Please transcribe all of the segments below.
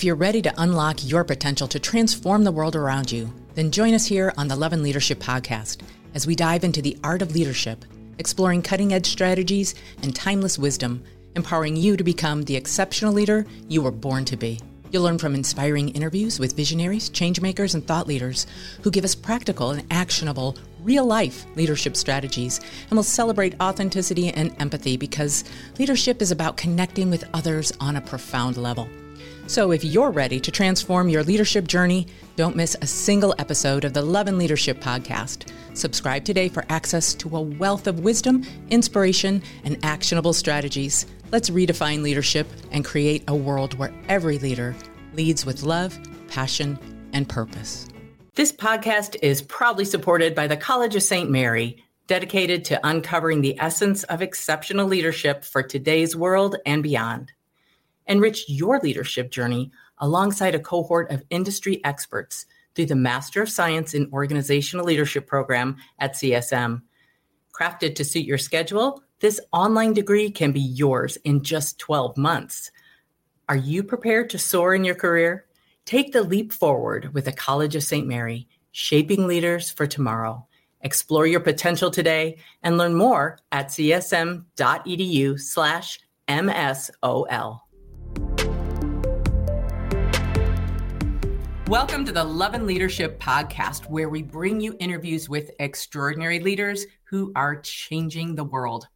If you're ready to unlock your potential to transform the world around you, then join us here on the Lovin' Leadership Podcast as we dive into the art of leadership, exploring cutting edge strategies and timeless wisdom, empowering you to become the exceptional leader you were born to be. You'll learn from inspiring interviews with visionaries, changemakers, and thought leaders who give us practical and actionable, real life leadership strategies. And we'll celebrate authenticity and empathy because leadership is about connecting with others on a profound level. So if you're ready to transform your leadership journey, don't miss a single episode of the Lovin' Leadership podcast. Subscribe today for access to a wealth of wisdom, inspiration, and actionable strategies. Let's redefine leadership and create a world where every leader leads with love, passion, and purpose. This podcast is proudly supported by the College of St. Mary, dedicated to uncovering the essence of exceptional leadership for today's world and beyond. Enrich your leadership journey alongside a cohort of industry experts through the Master of Science in Organizational Leadership program at CSM. Crafted to suit your schedule, this online degree can be yours in just 12 months. Are you prepared to soar in your career? Take the leap forward with the College of St. Mary, shaping leaders for tomorrow. Explore your potential today and learn more at csm.edu Welcome to the Lovin' Leadership Podcast, where we bring you interviews with extraordinary leaders who are changing the world.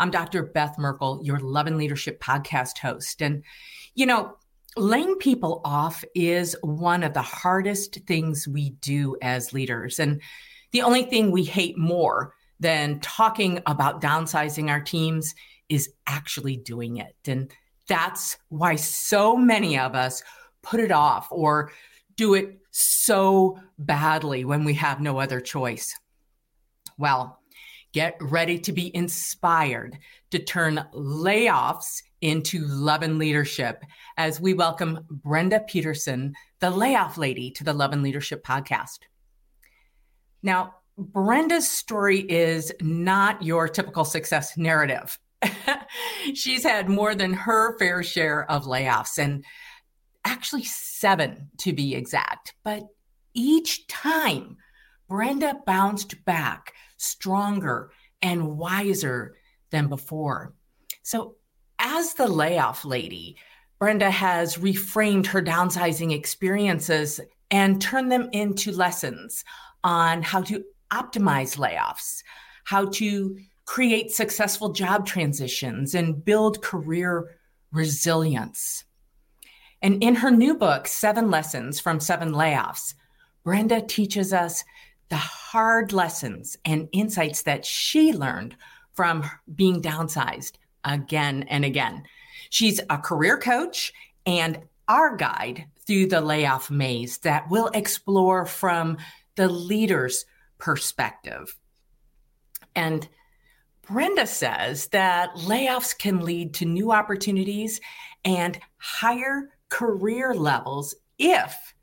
I'm Dr. Beth Merkel, your Lovin' Leadership Podcast host. And, you know, laying people off is one of the hardest things we do as leaders. And the only thing we hate more than talking about downsizing our teams is actually doing it. And that's why so many of us put it off or do it so badly when we have no other choice? Well, get ready to be inspired to turn layoffs into love and leadership as we welcome Brenda Peterson, the layoff lady, to the Lovin' Leadership podcast. Now, Brenda's story is not your typical success narrative. She's had more than her fair share of layoffs. And actually seven to be exact. But each time, Brenda bounced back stronger and wiser than before. So, as the layoff lady, Brenda has reframed her downsizing experiences and turned them into lessons on how to optimize layoffs, how to create successful job transitions, and build career resilience. And in her new book, Seven Lessons from Seven Layoffs, Brenda teaches us the hard lessons and insights that she learned from being downsized again and again. She's a career coach and our guide through the layoff maze that we'll explore from the leader's perspective. And Brenda says that layoffs can lead to new opportunities and higher career levels if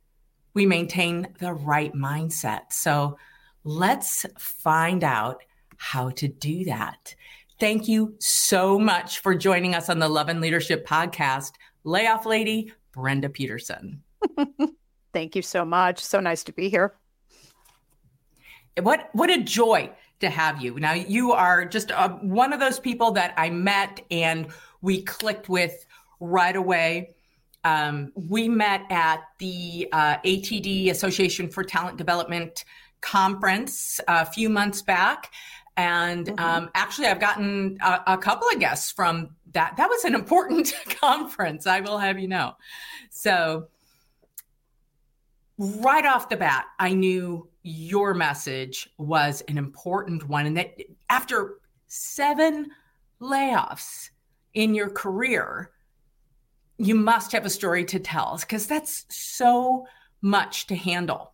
we maintain the right mindset. So let's find out how to do that. Thank you so much for joining us on the Lovin' Leadership podcast, Layoff Lady Brenda Peterson. Thank you so much. So nice to be here. What what a joy to have you. Now you are just uh, one of those people that I met and we clicked with right away. Um, we met at the uh, ATD Association for Talent Development conference a few months back. And mm-hmm. um, actually, I've gotten a, a, couple of guests from that. That was an important conference, I will have you know. So, right off the bat, I knew your message was an important one. And that after seven layoffs in your career, you must have a story to tell because that's so much to handle.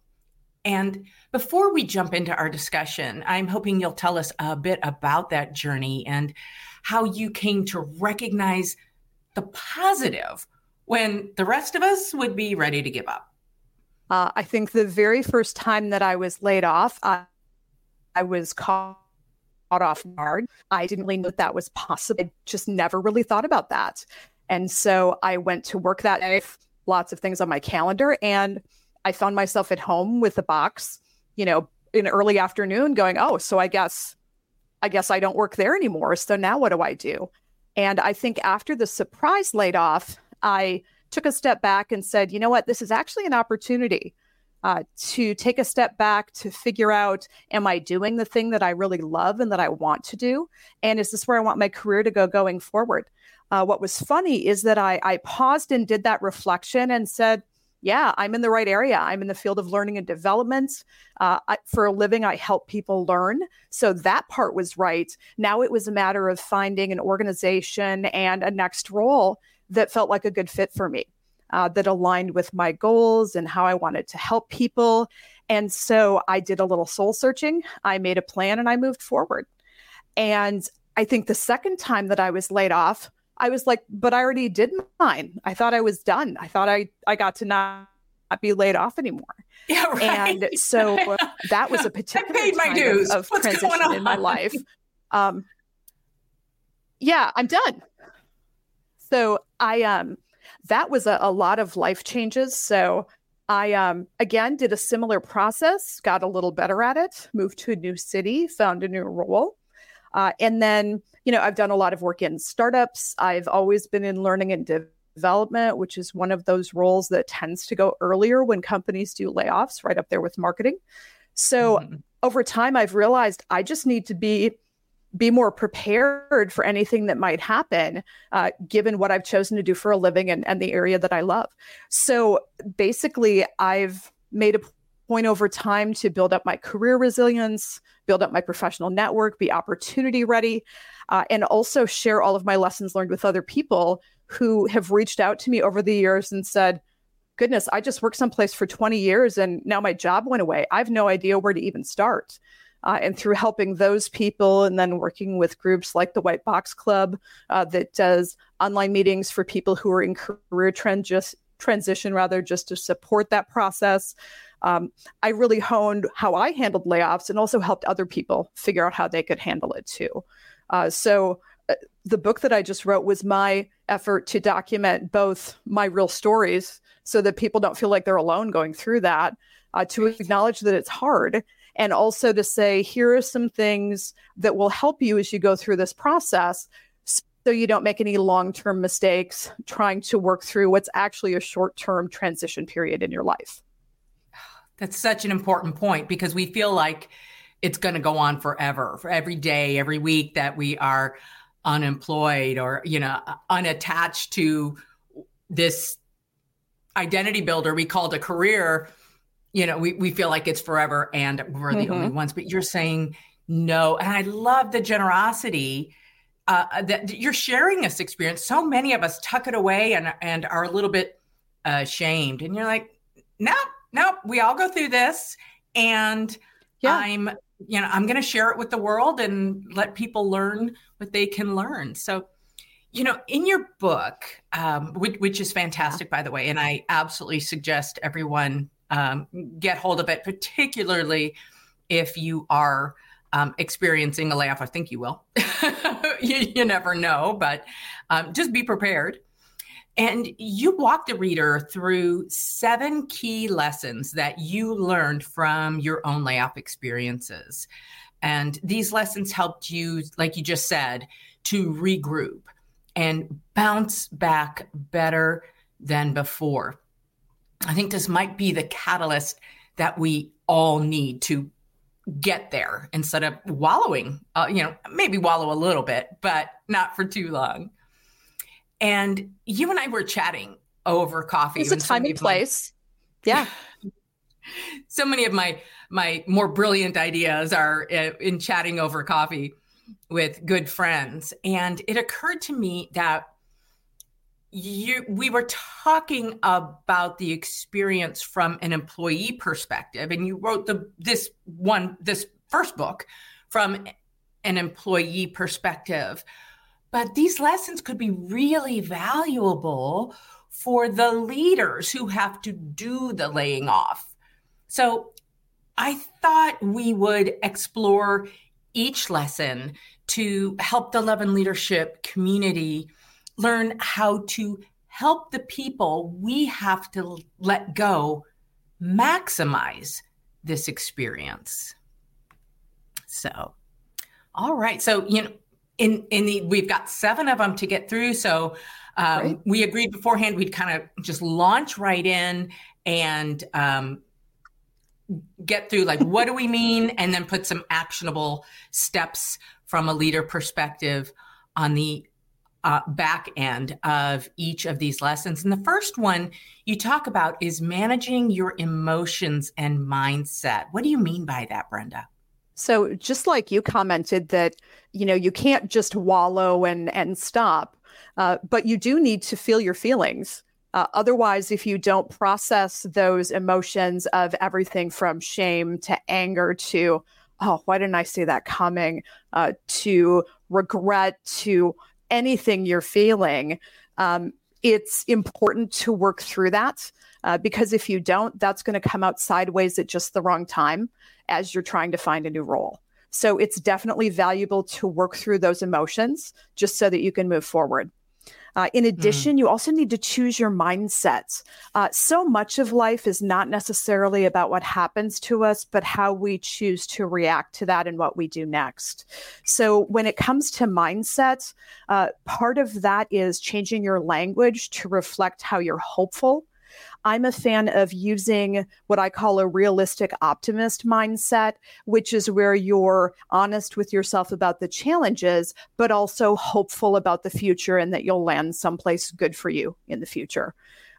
And before we jump into our discussion, I'm hoping you'll tell us a bit about that journey and how you came to recognize the positive when the rest of us would be ready to give up. Uh, I think the very first time that I was laid off, I, I was caught off guard. I didn't really know that, that was possible. I just never really thought about that. And so I went to work that day, lots of things on my calendar. And I found myself at home with the box, you know, in early afternoon going, oh, so I guess, I guess I don't work there anymore. So now what do I do? And I think after the surprise laid off, I took a step back and said, you know what, this is actually an opportunity uh, to take a step back to figure out am I doing the thing that I really love and that I want to do? And is this where I want my career to go going forward? Uh, what was funny is that I, I paused and did that reflection and said, yeah, I'm in the right area. I'm in the field of learning and development. Uh, I, for a living, I help people learn. So that part was right. Now it was a matter of finding an organization and a next role that felt like a good fit for me, uh, that aligned with my goals and how I wanted to help people. And so I did a little soul searching. I made a plan and I moved forward. And I think the second time that I was laid off, I was like, but I already did mine. I thought I was done. I thought I, I got to not, not be laid off anymore. Yeah, right. And so that was a particular I paid my dues. of, of transition in my life. Um, yeah, I'm done. So I um that was a, a lot of life changes. So I um again did a similar process, got a little better at it, moved to a new city, found a new role. Uh, and then, you know, I've done a lot of work in startups. I've always been in learning and development, which is one of those roles that tends to go earlier when companies do layoffs, right up there with marketing. So mm-hmm. over time, I've realized I just need to be be more prepared for anything that might happen, uh, given what I've chosen to do for a living and, and the area that I love. So basically, I've made a point over time to build up my career resilience, build up my professional network, be opportunity ready, uh, and also share all of my lessons learned with other people who have reached out to me over the years and said, Goodness, I just worked someplace for 20 years and now my job went away. I have no idea where to even start. Uh, and through helping those people and then working with groups like the White Box Club uh, that does online meetings for people who are in career trend just transition rather just to support that process. Um, I really honed how I handled layoffs and also helped other people figure out how they could handle it too. Uh, so uh, the book that I just wrote was my effort to document both my real stories so that people don't feel like they're alone going through that, uh, to acknowledge that it's hard and also to say, here are some things that will help you as you go through this process so you don't make any long term mistakes trying to work through what's actually a short term transition period in your life. That's such an important point because we feel like it's going to go on forever, for every day, every week that we are unemployed or, you know, unattached to this identity builder we called a career you know, we, we feel like it's forever and we're the mm-hmm. only ones, but you're saying no. And I love the generosity uh, that you're sharing this experience. So many of us tuck it away and, and are a little bit uh, ashamed. And you're like, no, no, we all go through this. And yeah. I'm, you know, I'm going to share it with the world and let people learn what they can learn. So, you know, in your book, um, which, which is fantastic, by the way, and I absolutely suggest everyone um, get hold of it, particularly if you are um, experiencing a layoff. I think you will. you, you, never know, but um, just be prepared. And you walk the reader through seven key lessons that you learned from your own layoff experiences. And these lessons helped you, like you just said, to regroup and bounce back better than before. I think this might be the catalyst that we all need to get there instead of wallowing. Uh, you know, maybe wallow a little bit, but not for too long. And you and I were chatting over coffee. It's a time and place. My, yeah. so many of my my more brilliant ideas are uh, in chatting over coffee with good friends, and it occurred to me that you we were talking about the experience from an employee perspective and you wrote the this one this first book from an employee perspective. But these lessons could be really valuable for the leaders who have to do the laying off. So i thought we would explore each lesson to help the love and leadership community learn how to help the people we have to let go maximize this experience. So, all right. So, you know, in in the we've got seven of them to get through. So, um, we agreed beforehand we'd kind of just launch right in and um, get through like what do we mean, and then put some actionable steps from a leader perspective on the uh, back end of each of these lessons. And the first one you talk about is managing your emotions and mindset. What do you mean by that, Brenda? So just like you commented that, you know, you can't just wallow and and stop, uh, but you do need to feel your feelings. Uh, otherwise, if you don't process those emotions of everything from shame to anger to, oh, why didn't I see that coming, uh, to regret to anything you're feeling, um, it's important to work through that uh, because if you don't, that's going to come out sideways at just the wrong time as you're trying to find a new role. So it's definitely valuable to work through those emotions just so that you can move forward. Uh, in hmm. addition, mm. you also need to choose your mindset. Uh, so much of life is not necessarily about what happens to us, but how we choose to react to that and what we do next. So, when it comes to mindset, uh, part of that is changing your language to reflect how you're hopeful I'm a fan of using what I call a realistic optimist mindset, which is where you're honest with yourself about the challenges, but also hopeful about the future and that you'll land someplace good for you in the future.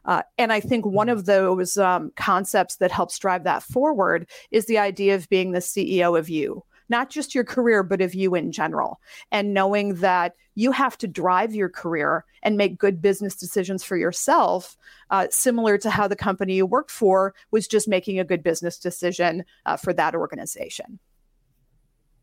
Uh, and I think one of those um, concepts that helps drive that forward is the idea of being the CEO of you not just your career, but of you in general. And knowing that you have to drive your career and make good business decisions for yourself, uh, similar to how the company you worked for was just making a good business decision uh, for that organization.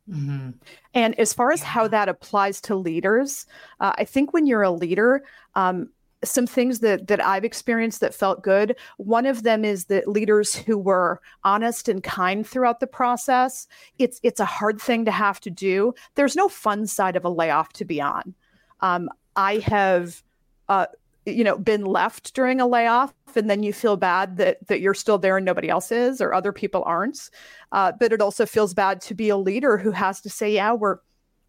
Mm-hmm. And as far as how that applies to leaders, uh, I think when you're a leader, um, some things that that I've experienced that felt good. One of them is that leaders who were honest and kind throughout the process. It's it's a hard thing to have to do. There's no fun side of a layoff to be on. Um, I have, uh, you know, been left during a layoff, and then you feel bad that that you're still there and nobody else is, or other people aren't. Uh, but it also feels bad to be a leader who has to say, "Yeah, we're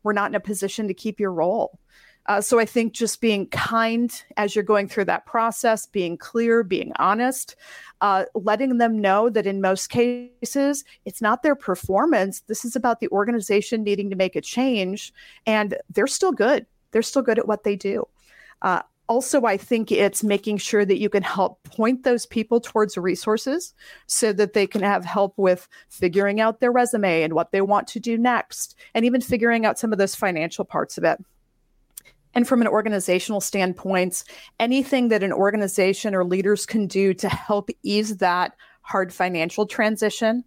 we're not in a position to keep your role." Uh, so I think just being kind as you're going through that process, being clear, being honest, uh, letting them know that in most cases, it's not their performance. This is about the organization needing to make a change, and they're still good. They're still good at what they do. Uh, also, I think it's making sure that you can help point those people towards resources so that they can have help with figuring out their resume and what they want to do next, and even figuring out some of those financial parts of it. And from an organizational standpoint, anything that an organization or leaders can do to help ease that hard financial transition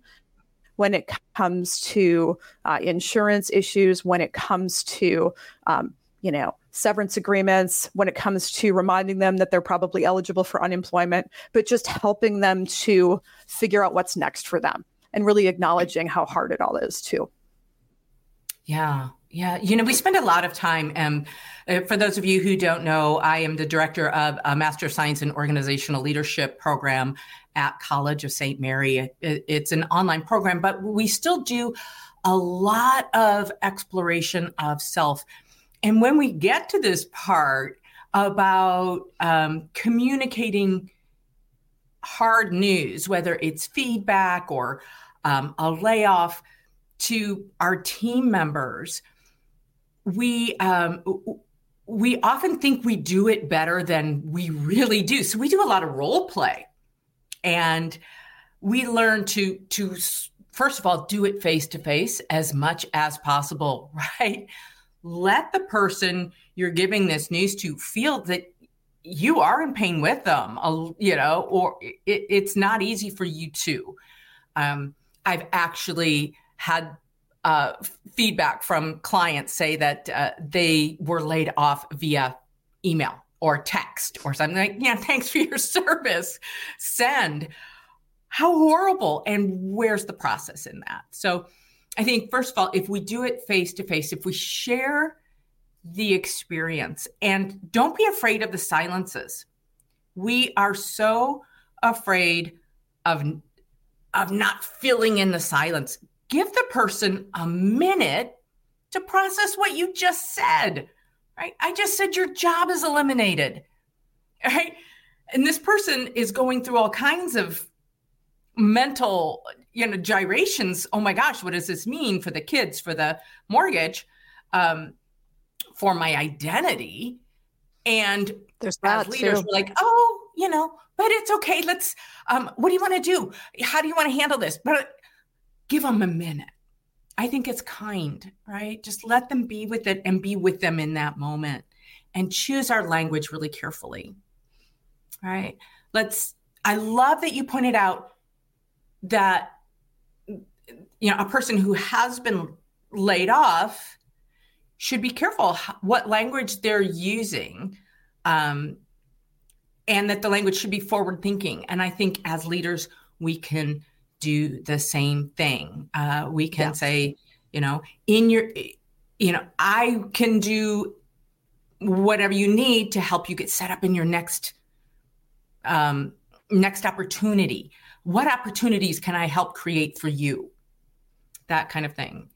when it comes to uh, insurance issues, when it comes to, um, you know, severance agreements, when it comes to reminding them that they're probably eligible for unemployment, but just helping them to figure out what's next for them and really acknowledging how hard it all is, too. Yeah. Yeah, you know, we spend a lot of time. Um, uh, for those of you who don't know, I am the director of a Master of Science in Organizational Leadership program at College of St. Mary. It, it's an online program, but we still do a lot of exploration of self. And when we get to this part about um, communicating hard news, whether it's feedback or um, a layoff, to our team members we um, we often think we do it better than we really do. So we do a lot of role play, and we learn to to first of all do it face to face as much as possible. Right? Let the person you're giving this news to feel that you are in pain with them. You know, or it, it's not easy for you to. Um, I've actually had uh, feedback from clients say that uh, they were laid off via email or text or something like, yeah, thanks for your service. Send. How horrible. And where's the process in that? So I think, first of all, if we do it face to face, if we share the experience and don't be afraid of the silences. We are so afraid of, of not filling in the silence. Give the person a minute to process what you just said, right? I just said your job is eliminated, right? And this person is going through all kinds of mental, you know, gyrations. Oh my gosh, what does this mean for the kids, for the mortgage, um, for my identity? And there's that leaders too. like, oh, you know, but it's okay. Let's. Um, what do you want to do? How do you want to handle this? But give them a minute. I think it's kind, right? Just let them be with it and be with them in that moment and choose our language really carefully. Right? Let's I love that you pointed out that you know a person who has been laid off should be careful what language they're using um, and that the language should be forward thinking and i think as leaders we can do the same thing uh, we can yeah. say you know in your you know i can do whatever you need to help you get set up in your next um, next opportunity what opportunities can I help create for you? That kind of thing.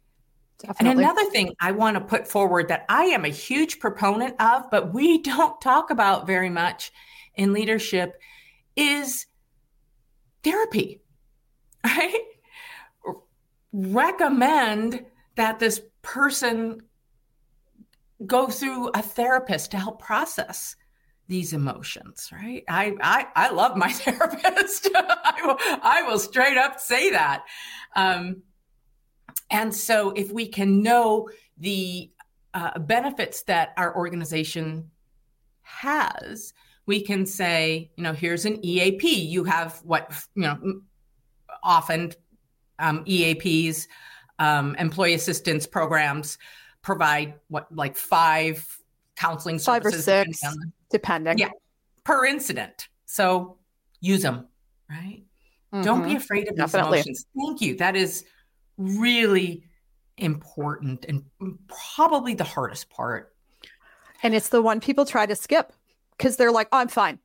Definitely. And another thing I want to put forward that I am a huge proponent of, but we don't talk about very much in leadership is therapy, right? Recommend that this person go through a therapist to help process these emotions, right? I I, I love my therapist. I, will, I will straight up say that. Um, and so, if we can know the uh, benefits that our organization has, we can say, you know, here's an EAP. You have what, you know, often um, EAPs, um, employee assistance programs, provide what, like five counseling services. Five or six depending. Yeah, per incident. So use them, right? Mm-hmm. Don't be mm-hmm. afraid of Definitely. these emotions. Thank you. That is really important and probably the hardest part. And it's the one people try to skip because they're like, oh, I'm fine.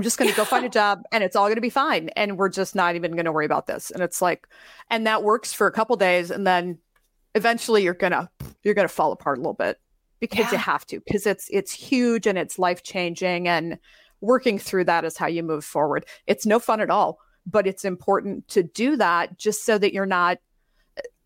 I'm just going to go find a job and it's all going to be fine. And we're just not even going to worry about this. And it's like, and that works for a couple days. And then eventually you're going to, you're going to fall apart a little bit because yeah. you have to because it's it's huge and it's life changing and working through that is how you move forward it's no fun at all but it's important to do that just so that you're not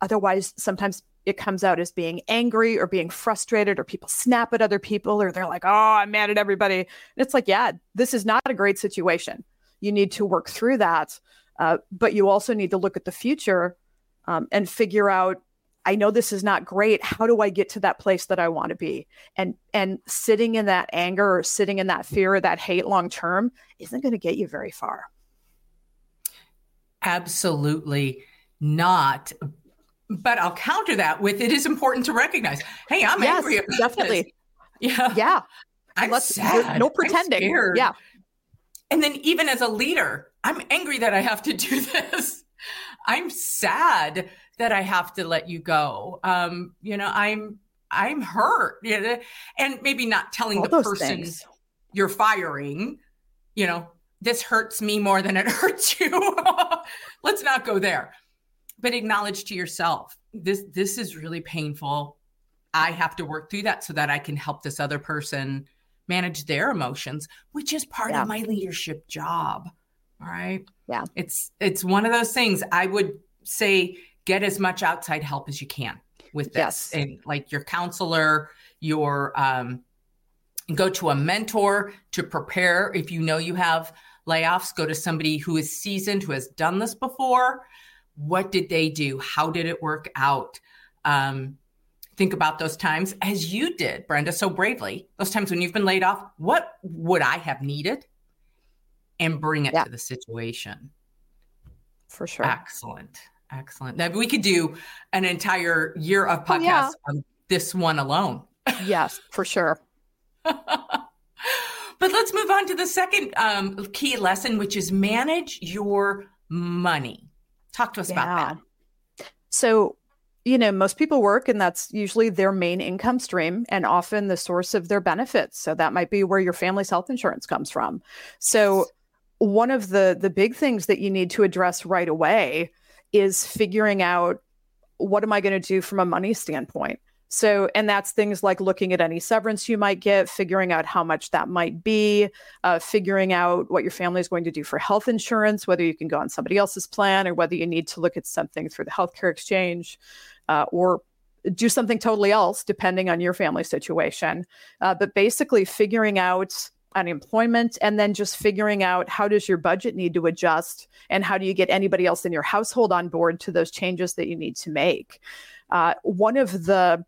otherwise sometimes it comes out as being angry or being frustrated or people snap at other people or they're like oh i'm mad at everybody and it's like yeah this is not a great situation you need to work through that uh, but you also need to look at the future um, and figure out I know this is not great. How do I get to that place that I want to be? And and sitting in that anger or sitting in that fear or that hate long term isn't going to get you very far. Absolutely not. But I'll counter that with it is important to recognize, hey, I'm yes, angry about definitely. This. Yeah. Yeah. I'm Let's, sad. No pretending. Yeah. And then even as a leader, I'm angry that I have to do this. I'm sad that I have to let you go. Um, you know, I'm I'm hurt. You know, and maybe not telling All the person things. you're firing, you know, this hurts me more than it hurts you. Let's not go there. But acknowledge to yourself, this this is really painful. I have to work through that so that I can help this other person manage their emotions, which is part yeah. of my leadership job. All right. Yeah. It's it's one of those things I would say get as much outside help as you can with this. Yes. And like your counselor, your um, go to a mentor to prepare. If you know you have layoffs, go to somebody who is seasoned, who has done this before. What did they do? How did it work out? Um, think about those times as you did, Brenda, so bravely. Those times when you've been laid off, what would I have needed? And bring it yeah. to the situation. For sure. Excellent. Excellent. Now we could do an entire year of podcasts oh, yeah. on this one alone. yes, for sure. but let's move on to the second um, key lesson, which is manage your money. Talk to us yeah. about that. So, you know, most people work and that's usually their main income stream and often the source of their benefits. So that might be where your family's health insurance comes from. So one of the the big things that you need to address right away is figuring out what am I going to do from a money standpoint? So, and that's things like looking at any severance you might get, figuring out how much that might be, uh, figuring out what your family is going to do for health insurance, whether you can go on somebody else's plan or whether you need to look at something through the healthcare exchange uh, or do something totally else, depending on your family situation. Uh, but basically, figuring out unemployment and then just figuring out how does your budget need to adjust and how do you get anybody else in your household on board to those changes that you need to make. Uh, one of the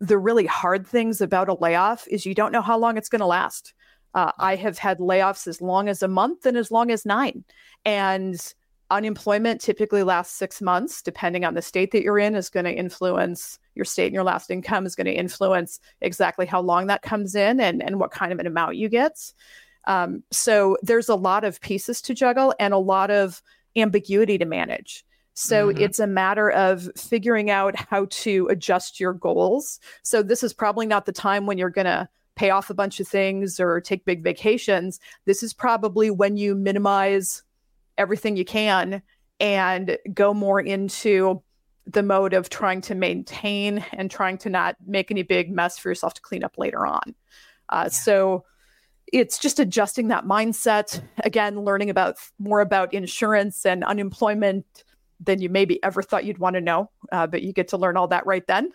the really hard things about a layoff is you don't know how long it's going to last. Uh, I have had layoffs as long as a month and as long as nine. And unemployment typically lasts six months, depending on the state that you're in, is going to influence your state and your last income is going to influence exactly how long that comes in and, and what kind of an amount you get. Um, so there's a lot of pieces to juggle and a lot of ambiguity to manage. So mm-hmm. it's a matter of figuring out how to adjust your goals. So this is probably not the time when you're going to pay off a bunch of things or take big vacations. This is probably when you minimize everything you can and go more into the mode of trying to maintain and trying to not make any big mess for yourself to clean up later on. Uh, yeah. So it's just adjusting that mindset. Again, learning about more about insurance and unemployment than you maybe ever thought you'd want to know. Uh, but you get to learn all that right then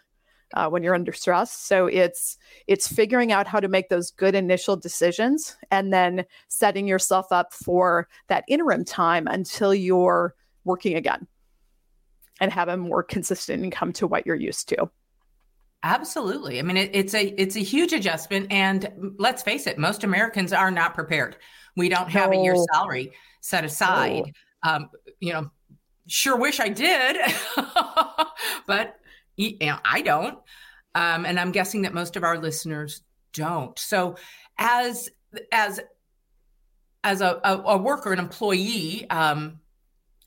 uh, when you're under stress. So it's it's figuring out how to make those good initial decisions and then setting yourself up for that interim time until you're working again and have a more consistent income to what you're used to. Absolutely. I mean, it, it's a it's a huge adjustment, and let's face it, most Americans are not prepared. We don't have no. a year's salary set aside. No. Um, you know, sure wish I did, but you know, I don't. Um, and I'm guessing that most of our listeners don't. So, as as as a, a, a worker, an employee, um,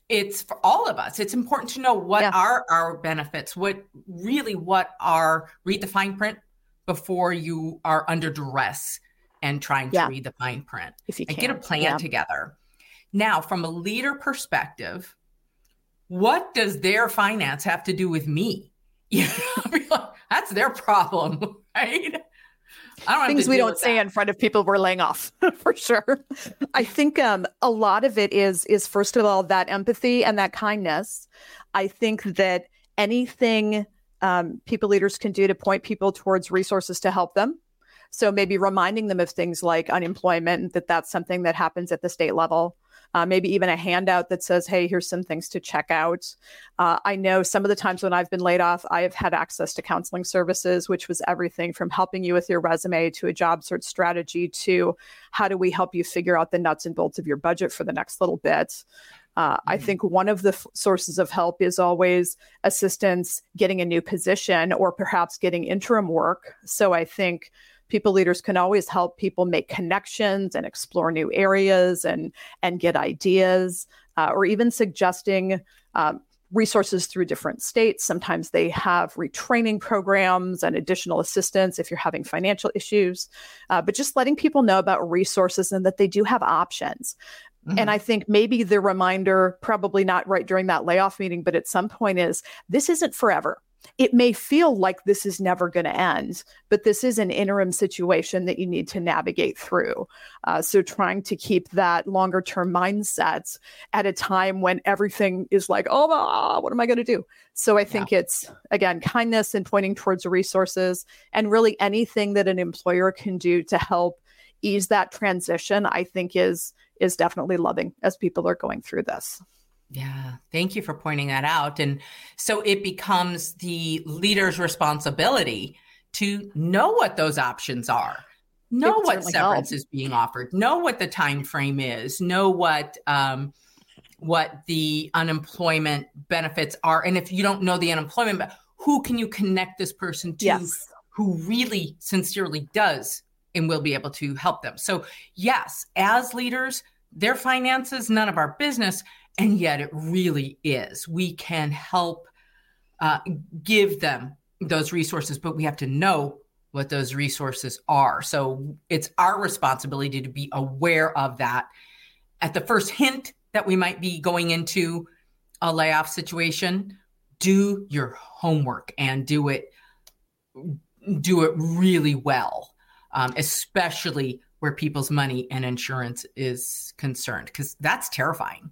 it's for all of us. It's important to know what yeah. are our benefits, what really what are read the fine print before you are under duress and trying to read the fine print. If you can. get a plan yeah. together. Now, from a leader perspective, what does their finance have to do with me? You know, that's their problem, right? I don't know. Things we don't say that. in front of people we're laying off for sure. I think um, a lot of it is is first of all that empathy and that kindness. I think that anything um, people leaders can do to point people towards resources to help them. So maybe reminding them of things like unemployment, that that's something that happens at the state level uh, maybe even a handout that says, hey, here's some things to check out. Uh, I know some of the times when I've been laid off, I have had access to counseling services, which was everything from helping you with your resume to a job search strategy to how do we help you figure out the nuts and bolts of your budget for the next little bit. Uh, I mm-hmm. think one of the f- sources of help is always assistance getting a new position or perhaps getting interim work. So I think people leaders can always help people make connections and explore new areas and and get ideas uh, or even suggesting um, resources through different states. Sometimes they have retraining programs and additional assistance if you're having financial issues uh, but just letting people know about resources and that they do have options. Mm-hmm. And I think maybe the reminder, probably not right during that layoff meeting, but at some point is this isn't forever it may feel like this is never going to end, but this is an interim situation that you need to navigate through. Uh, so, trying to keep that longer term mindset at a time when everything is like, oh, ah, what am I going to do? So, I think yeah. it's again kindness and pointing towards resources and really anything that an employer can do to help ease that transition, I think is is definitely loving as people are going through this. Yeah, thank you for pointing that out. And so it becomes the leader's responsibility to know what those options are, know it what severance is being offered, know what the time frame is, know what um, what the unemployment benefits are, and if you don't know the unemployment, who can you connect this person to yes. who really sincerely does and will be able to help them? So yes, as leaders, their finances none of our business and yet it really is. We can help uh, give them those resources, but we have to know what those resources are. So it's our responsibility to be aware of that. At the first hint that we might be going into a layoff situation, do your homework and do it do it really well, um, especially where people's money and insurance is concerned, because that's terrifying.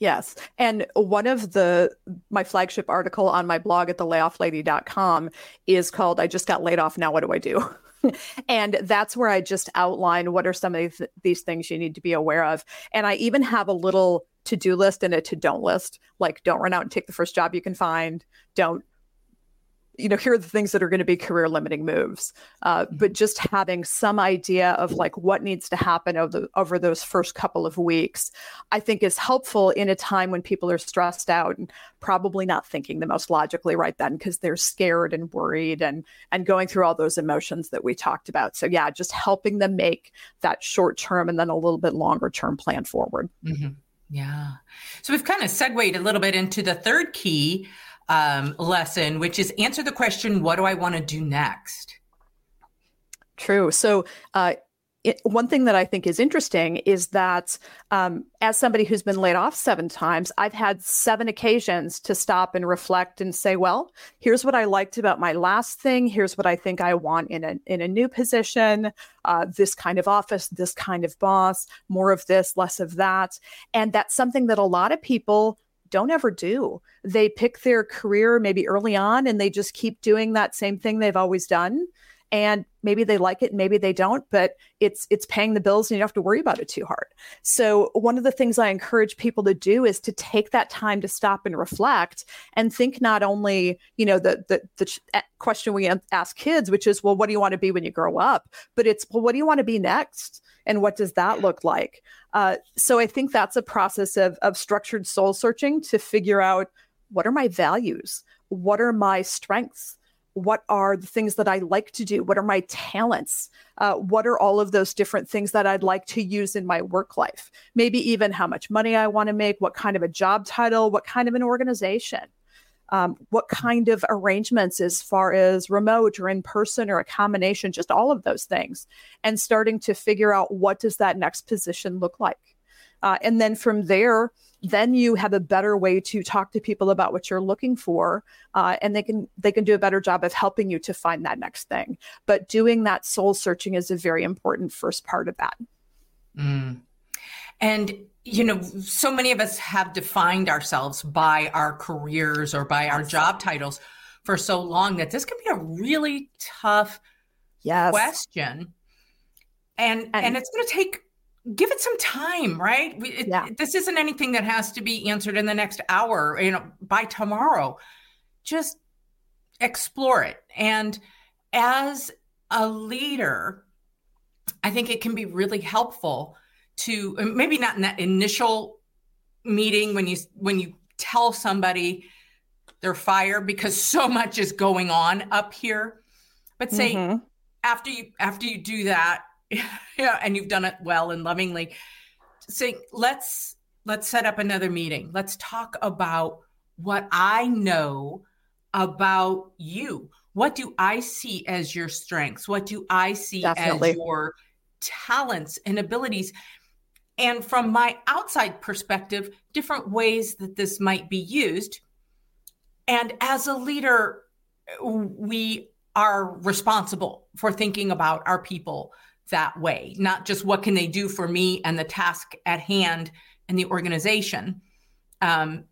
Yes. And one of the my flagship article on my blog at thelayofflady.com is called I just got laid off now what do I do? and that's where I just outline what are some of these, these things you need to be aware of. And I even have a little to-do list and a to-don't list, like don't run out and take the first job you can find, don't you know, here are the things that are going to be career limiting moves. Uh, mm-hmm. but just having some idea of like what needs to happen over, the, over those first couple of weeks, I think is helpful in a time when people are stressed out and probably not thinking the most logically right then because they're scared and worried and and going through all those emotions that we talked about. So yeah, just helping them make that short term and then a little bit longer term plan forward. Mm-hmm. Yeah. So we've kind of segued a little bit into the third key um, lesson, which is answer the question, what do I want to do next? True. So, uh, it, one thing that I think is interesting is that um, as somebody who's been laid off seven times, I've had seven occasions to stop and reflect and say, well, here's what I liked about my last thing. Here's what I think I want in a, in a new position, uh, this kind of office, this kind of boss, more of this, less of that. And that's something that a lot of people don't ever do. They pick their career maybe early on and they just keep doing that same thing they've always done. And maybe they like it, maybe they don't, but it's it's paying the bills and you don't have to worry about it too hard. So one of the things I encourage people to do is to take that time to stop and reflect and think not only, you know, the the, the eh, question we ask kids, which is, well, what do you want to be when you grow up? But it's, well, what do you want to be next? And what does that look like? Uh, so i think that's a process of, of structured soul searching to figure out what are my values? What are my strengths? What are the things that i like to do? What are my talents? Uh, what are all of those different things that i'd like to use in my work life? Maybe even how much money i want to make what kind of a job title what kind of an organization um, what kind of arrangements as far as remote or in person or a combination just all of those things and starting to figure out what does that next position look like. Uh, and then from there then you have a better way to talk to people about what you're looking for uh, and they can they can do a better job of helping you to find that next thing. But doing that soul searching is a very important first part of that. Mm. and you know, so many of us have defined ourselves by our careers or by our job titles for so long that this can be a really tough yes. question. And, and, and it's going to take give it some time, right? It, yeah. This isn't anything that has to be answered in the next hour, you know, by tomorrow. Just explore it. And as a leader, I think it can be really helpful to maybe not in that initial meeting when you when you tell somebody they're fired because so much is going on up here but say mm-hmm. after you after you do that yeah and you've done it well and lovingly say let's let's set up another meeting let's talk about what i know about you what do i see as your strengths what do i see Definitely. as your talents and abilities and from my outside perspective, different ways that this might be used. And as a leader, we are responsible for thinking about our people that way, not just what can they do for me and the task at hand and the organization, um,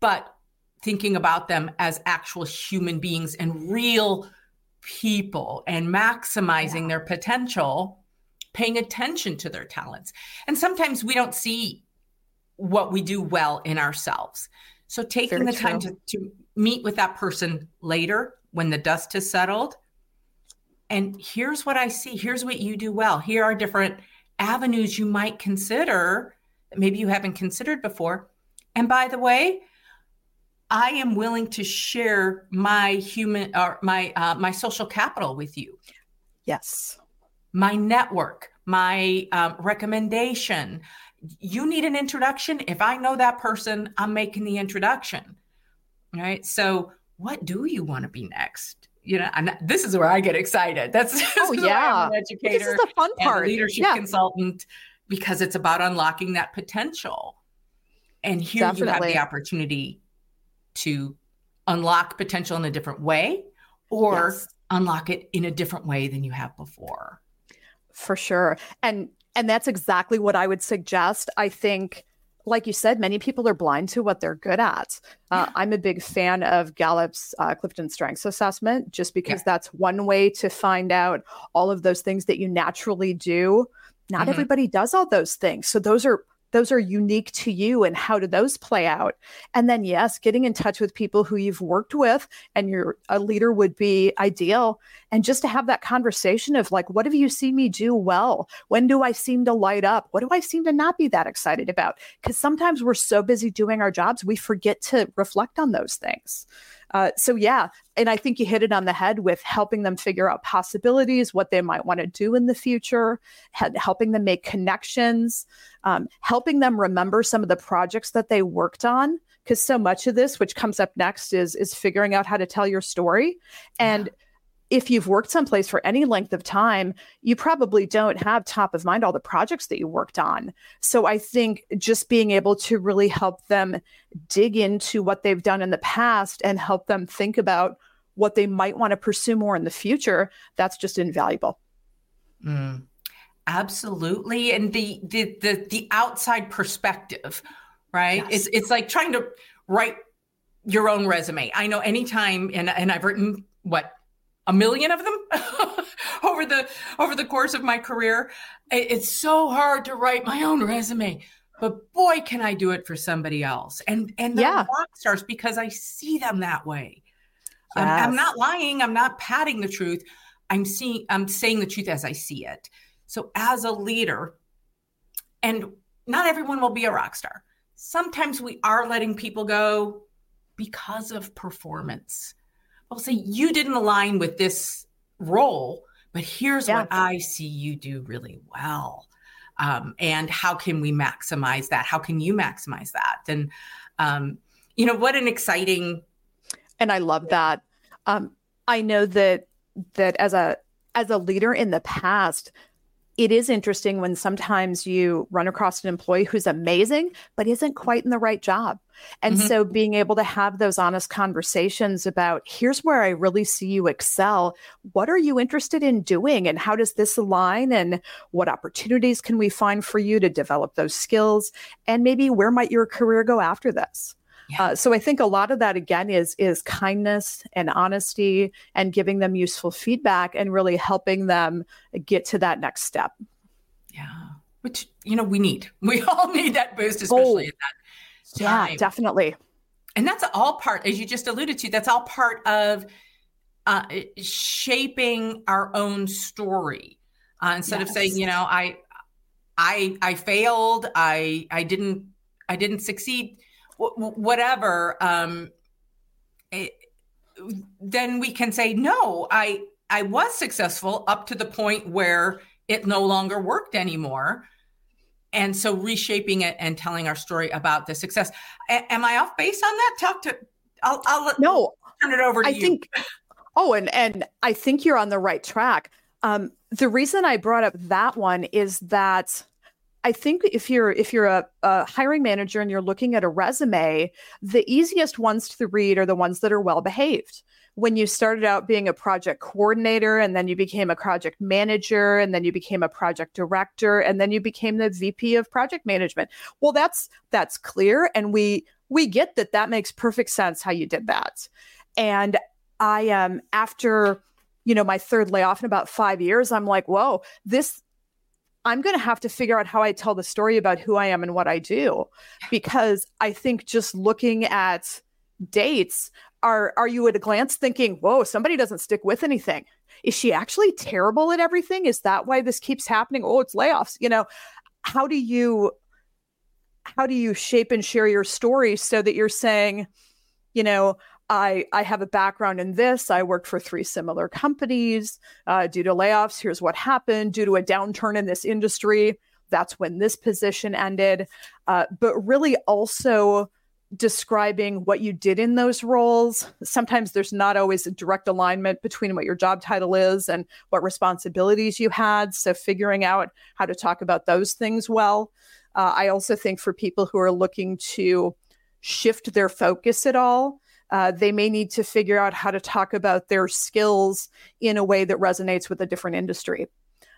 but thinking about them as actual human beings and real people and maximizing yeah. their potential paying attention to their talents. And sometimes we don't see what we do well in ourselves. So taking Very the true. time to, to meet with that person later when the dust has settled. And here's what I see. Here's what you do well. Here are different avenues you might consider that maybe you haven't considered before. And by the way, I am willing to share my human or my uh, my social capital with you. Yes my network, my um, recommendation. You need an introduction. If I know that person, I'm making the introduction. Right. So what do you want to be next? You know, and this is where I get excited. That's oh yeah, educator, this is the fun part, leadership yeah. consultant, because it's about unlocking that potential. And here Definitely. you have the opportunity to unlock potential in a different way, or yes. unlock it in a different way than you have before. For sure, and and that's exactly what I would suggest. I think like you said, many people are blind to what they're good at. Uh, yeah. I'm a big fan of Gallup's uh, Clifton Strengths Assessment, just because yeah. that's one way to find out all of those things that you naturally do. Not mm-hmm. everybody does all those things. So, those are those are unique to you and how do those play out? And then yes getting in touch with people who you've worked with and you're a leader would be ideal. And just to have that conversation of like what have you seen me do well? When do i seem to light up? What do i seem to not be that excited about? Because sometimes we're so busy doing our jobs we forget to reflect on those things. Uh, so yeah, and I think you hit it on the head with helping them figure out possibilities, what they might want to do in the future, helping them make connections, um, helping them remember some of the projects that they worked on. Because so much of this, which comes up next, is is figuring out how to tell your story, and yeah if you've worked someplace for any length of time, you probably don't have top of mind all the projects that you worked on. So I think just being able to really help them dig into what they've done in the past and help them think about what they might want to pursue more in the future, that's just invaluable. Mm, absolutely. And the, the the the outside perspective, right? Yes. It's it's like trying to write your own resume. I know anytime and and I've written what a million of them over the over the course of my career. It's so hard to write my own resume, but boy, can I do it for somebody else. And and the yeah. rock stars because I see them that way. Yes. I'm, I'm not lying. I'm not padding the truth. I'm seeing. I'm saying the truth as I see it. So as a leader, and not everyone will be a rock star. Sometimes we are letting people go because of performance I'll say you didn't align with this role, but here's yeah. what I see you do really well. Um, and how can we maximize that? How can you maximize that? And um, you know what an exciting. And I love that. Um, I know that that as a as a leader in the past, it is interesting when sometimes you run across an employee who's amazing, but isn't quite in the right job. And mm-hmm. so being able to have those honest conversations about here's where I really see you excel. What are you interested in doing? And how does this align? And what opportunities can we find for you to develop those skills? And maybe where might your career go after this? Yeah. Uh, so I think a lot of that again is is kindness and honesty and giving them useful feedback and really helping them get to that next step. Yeah, which you know we need. We all need that boost, especially oh, at that time. Yeah, definitely. And that's all part, as you just alluded to. That's all part of uh, shaping our own story. Uh, instead yes. of saying, you know, I, I, I failed. I, I didn't, I didn't succeed whatever, um, it, then we can say, no, I, I was successful up to the point where it no longer worked anymore. And so reshaping it and telling our story about the success. A- am I off base on that? Talk to, I'll, I'll no, turn it over to I you. Think, oh, and, and I think you're on the right track. Um, the reason I brought up that one is that I think if you're if you're a, a, hiring manager and you're looking at a resume, the easiest ones to read are the ones that are well behaved. When you started out being a project coordinator and then you became a project manager and then you became a project director and then you became the VP of project management. Well, that's that's clear and we we get that that makes perfect sense how you did that. And I um after you know my third layoff in about 5 years, I'm like, "Whoa, this I'm going to have to figure out how I tell the story about who I am and what I do. Because I think just looking at dates, are are you at a glance thinking, whoa, somebody doesn't stick with anything? Is she actually terrible at everything? Is that why this keeps happening? Oh, it's layoffs. You know, how do you how do you shape and share your story so that you're saying, you know, I, I have a background in this. I worked for three similar companies. Uh, due to layoffs, here's what happened. Due to a downturn in this industry, that's when this position ended. Uh, but really, also describing what you did in those roles. Sometimes there's not always a direct alignment between what your job title is and what responsibilities you had. So, figuring out how to talk about those things well. Uh, I also think for people who are looking to shift their focus at all, uh, they may need to figure out how to talk about their skills in a way that resonates with a different industry.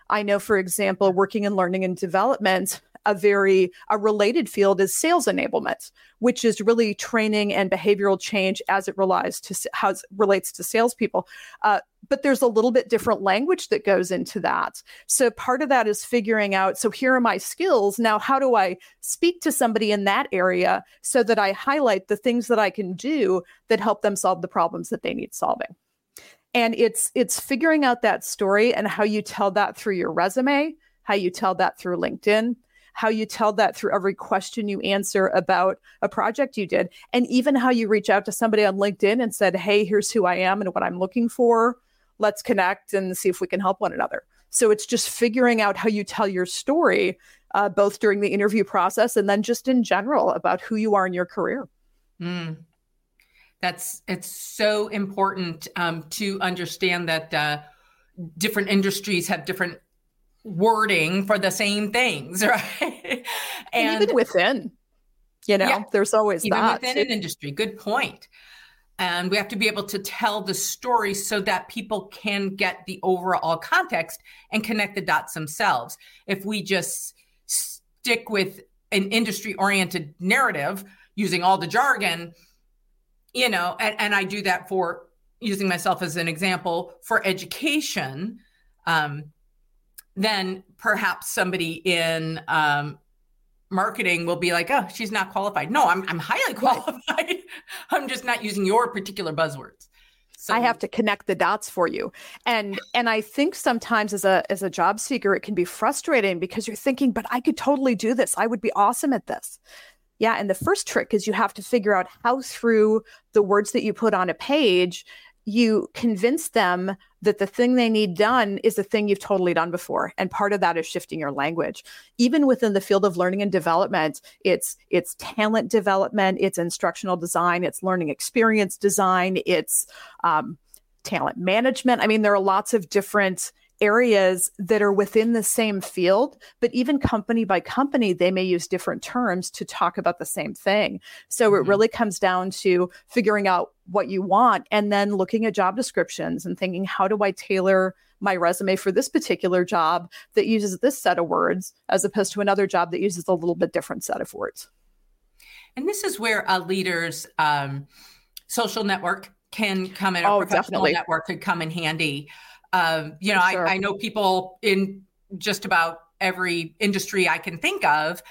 I know, for example, working in learning and development, a very a related field is sales enablement, which is really training and behavioral change as it relates to how it relates to salespeople. Uh, but there's a little bit different language that goes into that. So part of that is figuring out. So here are my skills. Now, how do I speak to somebody in that area so that I highlight the things that I can do that help them solve the problems that they need solving? and it's it's figuring out that story and how you tell that through your resume how you tell that through linkedin how you tell that through every question you answer about a project you did, and even how you reach out to somebody on LinkedIn and said, Hey, here's who I am and what I'm looking for. Let's connect and see if we can help one another. So it's just figuring out how you tell your story, uh, both during the interview process and then just in general about who you are in your career. Mm. That's it's so important um, to understand that uh, different industries have different wording for the same things, right? and, and even within, you know, yeah, there's always even that. within an industry. Good point. And we have to be able to tell the story so that people can get the overall context and connect the dots themselves. If we just stick with an industry oriented narrative using all the jargon, you know, and, and I do that for using myself as an example for education. Um, then perhaps somebody in um, marketing will be like, oh, she's not qualified. No, I'm, I'm highly qualified. I'm just not using your particular buzzwords. So I have to connect the dots for you. And and I think sometimes as a as a job seeker it can be frustrating because you're thinking, but I could totally do this. I would be awesome at this. Yeah, and the first trick is you have to figure out how through the words that you put on a page you convince them that the thing they need done is the thing you've totally done before. And part of that is shifting your language. Even within the field of learning and development it's it's talent development it's instructional design it's learning experience design it's um, talent management. I mean there are lots of different areas that are within the same field, but even company by company, they may use different terms to talk about the same thing. So mm-hmm. it really comes down to figuring out what you want and then looking at job descriptions and thinking, how do I tailor my resume for this particular job that uses this set of words as opposed to another job that uses a little bit different set of words? And this is where a leader's um, social network can come in, oh, professional definitely. network could come in handy. Um, you know, sure. I, I know people in just about every industry I can think of.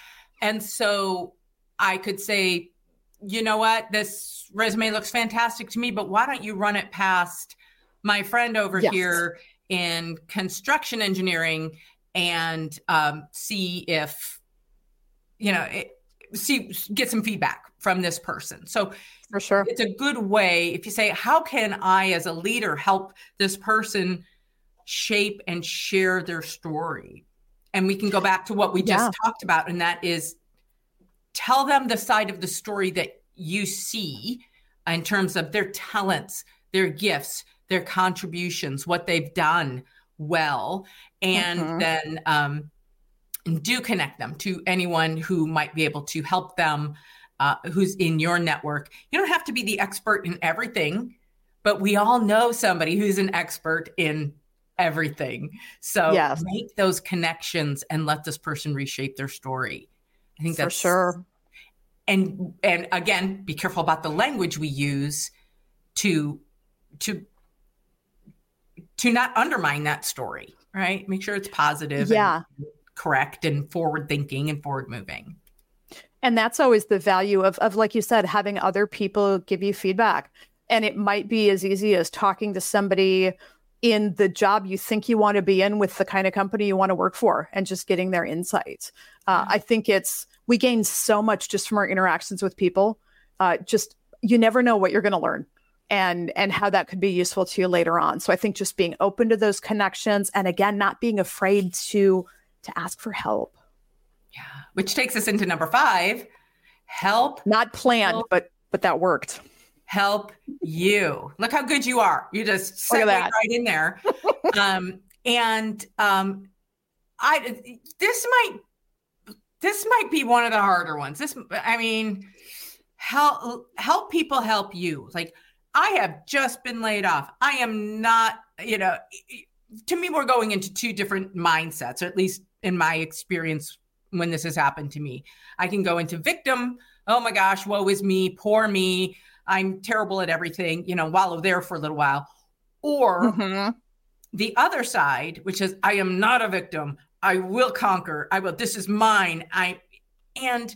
And so I could say, you know what, this resume looks fantastic to me, but why don't you run it past my friend over yes. here in construction engineering and um, see if, you know, it, see, get some feedback from this person. So for sure, it's a good way if you say, how can I as a leader help this person shape and share their story. And we can go back to what we just yeah. talked about, and that is tell them the side of the story that you see in terms of their talents, their gifts, their contributions, what they've done well, and mm-hmm. then um, do connect them to anyone who might be able to help them, uh, who's in your network. You don't have to be the expert in everything, but we all know somebody who's an expert in everything. So yes. make those connections and let this person reshape their story. I think that's for sure. And and again, be careful about the language we use to to to not undermine that story, right? Make sure it's positive yeah. and correct and forward thinking and forward moving. And that's always the value of of like you said, having other people give you feedback. And it might be as easy as talking to somebody in the job you think you want to be in with the kind of company you want to work for and just getting their insights. Uh, I think it's, we gain so much just from our interactions with people. Uh, just, you never know what you're going to learn and and how that could be useful to you later on so i think just being open to those connections and again not being afraid to to ask for help yeah which takes us into number five help. Not planned, help, but but that worked. Help you. Look how good you are. You just segued right in there. um, and um, I this might this might be one of the harder ones. This, I mean, help help people help you. Like I have just been laid off. I am not, you know, to me, we're going into two different mindsets, or at least in my experience when this has happened to me. I can go into victim, oh my gosh, woe is me, poor me, I'm terrible at everything, you know, wallow there for a little while. Or mm-hmm. the other side, which is I am not a victim. I will conquer. I will. This is mine. I and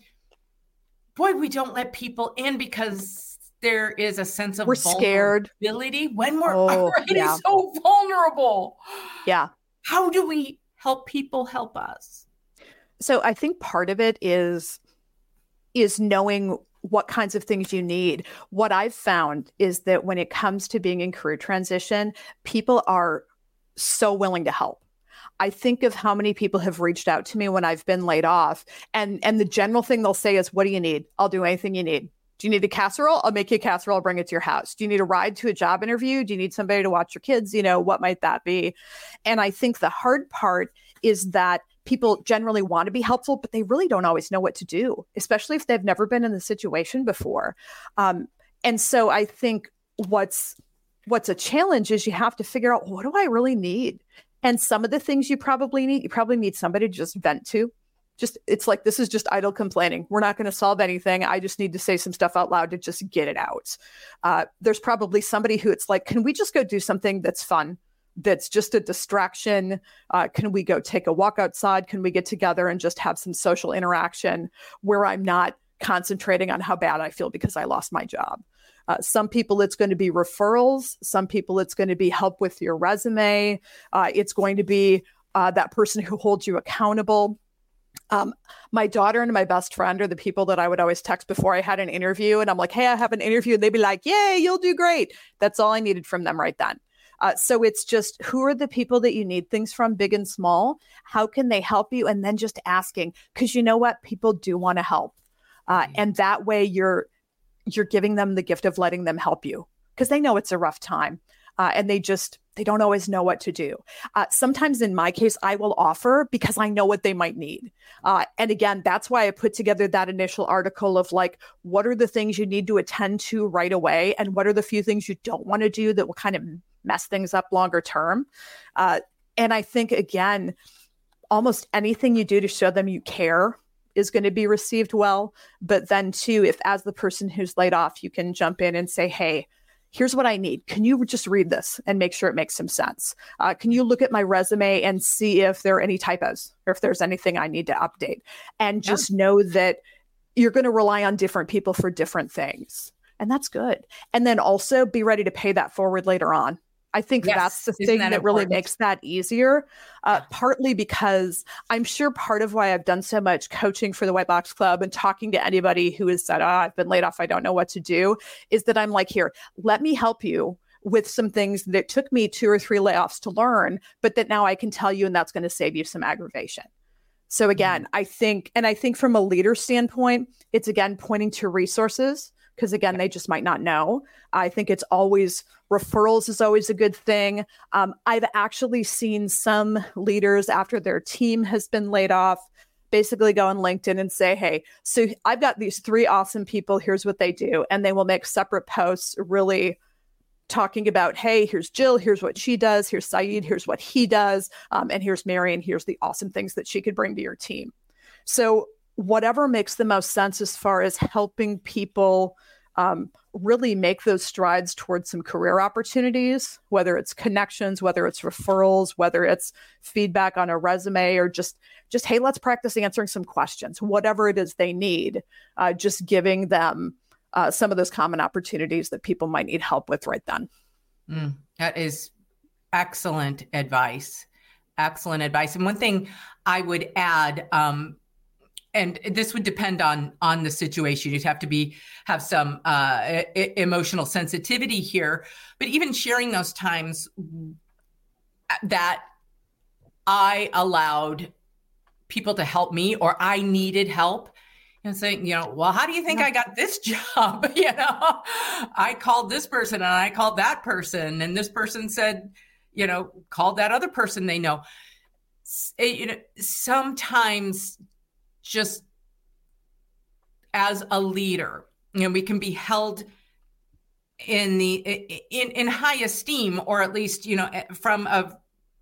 boy, we don't let people in because there is a sense of we're scared ability when we're oh, already yeah. so vulnerable. Yeah. How do we help people help us? So I think part of it is is knowing what kinds of things you need. What I've found is that when it comes to being in career transition, people are so willing to help. I think of how many people have reached out to me when I've been laid off and and the general thing they'll say is what do you need? I'll do anything you need. Do you need a casserole? I'll make you a casserole, I'll bring it to your house. Do you need a ride to a job interview? Do you need somebody to watch your kids? You know, what might that be? And I think the hard part is that people generally want to be helpful, but they really don't always know what to do, especially if they've never been in the situation before. Um, and so I think what's what's a challenge is you have to figure out what do I really need? And some of the things you probably need, you probably need somebody to just vent to. Just it's like this is just idle complaining. We're not going to solve anything. I just need to say some stuff out loud to just get it out. Uh, there's probably somebody who it's like, can we just go do something that's fun? That's just a distraction. Uh, can we go take a walk outside? Can we get together and just have some social interaction where I'm not concentrating on how bad I feel because I lost my job? Uh, some people, it's going to be referrals. Some people, it's going to be help with your resume. Uh, it's going to be uh, that person who holds you accountable. Um, my daughter and my best friend are the people that I would always text before I had an interview. And I'm like, hey, I have an interview. And they'd be like, yay, you'll do great. That's all I needed from them right then. Uh, so it's just who are the people that you need things from, big and small? How can they help you? And then just asking, because you know what? People do want to help. Uh, mm-hmm. And that way you're you're giving them the gift of letting them help you because they know it's a rough time uh, and they just they don't always know what to do uh, sometimes in my case i will offer because i know what they might need uh, and again that's why i put together that initial article of like what are the things you need to attend to right away and what are the few things you don't want to do that will kind of mess things up longer term uh, and i think again almost anything you do to show them you care is going to be received well. But then, too, if as the person who's laid off, you can jump in and say, hey, here's what I need. Can you just read this and make sure it makes some sense? Uh, can you look at my resume and see if there are any typos or if there's anything I need to update? And just yeah. know that you're going to rely on different people for different things. And that's good. And then also be ready to pay that forward later on. I think yes. that's the Isn't thing that, that really makes that easier. Uh, partly because I'm sure part of why I've done so much coaching for the White Box Club and talking to anybody who has said, oh, I've been laid off, I don't know what to do, is that I'm like, here, let me help you with some things that took me two or three layoffs to learn, but that now I can tell you, and that's going to save you some aggravation. So, mm-hmm. again, mm-hmm. I think, and I think from a leader standpoint, it's again pointing to resources because again they just might not know. I think it's always referrals is always a good thing. Um, i've actually seen some leaders after their team has been laid off basically go on linkedin and say hey so i've got these three awesome people here's what they do and they will make separate posts really talking about hey here's jill here's what she does here's saeed here's what he does um, and here's mary and here's the awesome things that she could bring to your team. So whatever makes the most sense as far as helping people um, really make those strides towards some career opportunities, whether it's connections, whether it's referrals, whether it's feedback on a resume, or just just hey, let's practice answering some questions. Whatever it is they need, uh, just giving them uh, some of those common opportunities that people might need help with right then. Mm, that is excellent advice. Excellent advice. And one thing I would add, um, and this would depend on on the situation you'd have to be have some uh, emotional sensitivity here but even sharing those times that i allowed people to help me or i needed help and saying, you know, well, how do you think I got this job? you know, I called this person and I called that person, and this person said, you know, called that other person they know. You know, sometimes just as a leader, you know, we can be held in the in in high esteem, or at least you know, eh, from a,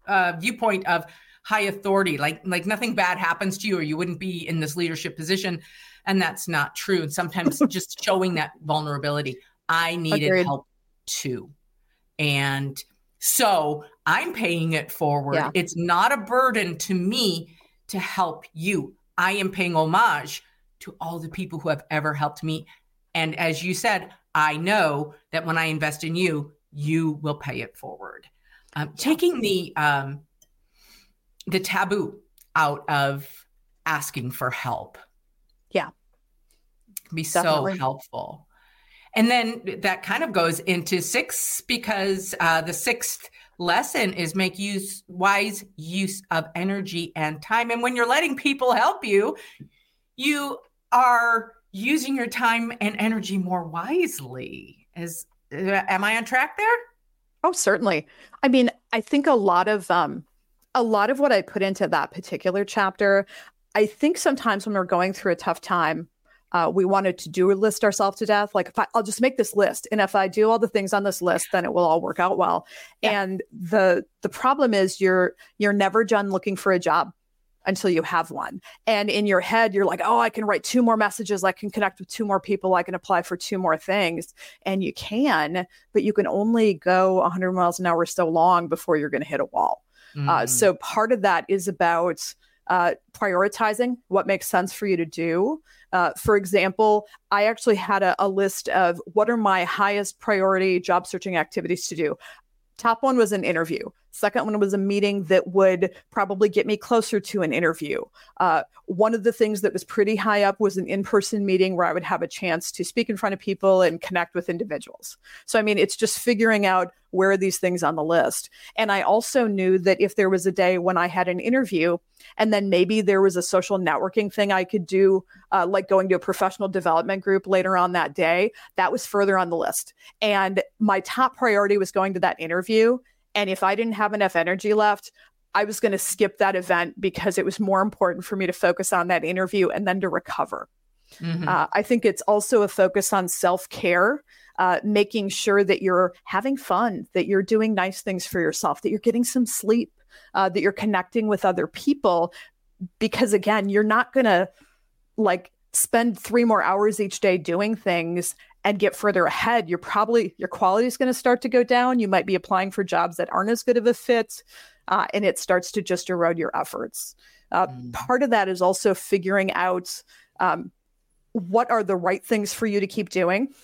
a viewpoint of high authority like like nothing bad happens to you or you wouldn't be in this leadership position. And that's not true. And sometimes just showing that vulnerability i needed Agreed. help too. And so i'm paying it forward. Yeah. it's not a burden to me to help you i am paying homage to all the people who have ever helped me and as you said i know that when i invest in you you will pay it forward um, taking the um, the taboo out of asking for help. Yeah. Can be Definitely. so helpful. And then that kind of goes into six because uh, the sixth lesson is make use wise use of energy and time. And when you're letting people help you, you are using your time and energy more wisely. Is uh, am I on track there? Oh, certainly. I mean, I think a lot of um, a lot of what I put into that particular chapter, I think sometimes when we're going through a tough time, uh, we wanted to do list ourselves to death. Like, if I, will just make this list, and if I do all the things on this list, then it will all work out well. Yeah. And the the problem is you're you're never done looking for a job until you have one. And in your head, you're like, oh, I can write two more messages. I can connect with two more people. I can apply for two more things. And you can, but you can only go 100 miles an hour so long before you're going to hit a wall. Mm. Uh, so part of that is about uh, prioritizing what makes sense for you to do. Uh, for example, I actually had a, a, list of what are my highest priority job searching activities to do. Top one was an interview. Second one was a meeting that would probably get me closer to an interview. Uh, one of the things that was pretty high up was an in person meeting where I would have a chance to speak in front of people and connect with individuals. So, I mean, it's just figuring out where are these things on the list. And I also knew that if there was a day when I had an interview, and then maybe there was a social networking thing I could do, uh, like going to a professional development group later on that day, that was further on the list. And my top priority was going to that interview and if I didn't have enough energy left, I was going to skip that event because it was more important for me to focus on that interview and then to recover. Mm-hmm. Uh, I think it's also a focus on self care, uh, making sure that you're having fun, that you're doing nice things for yourself, that you're getting some sleep, uh, that you're connecting with other people. Because again, you're not going to like spend three more hours each day doing things and get further ahead, you're probably your quality is going to start to go down. You might be applying for jobs that aren't as good of a fit, uh, and it starts to just erode your efforts. Uh, mm. Part of that is also figuring out um, what are the right things for you to keep doing,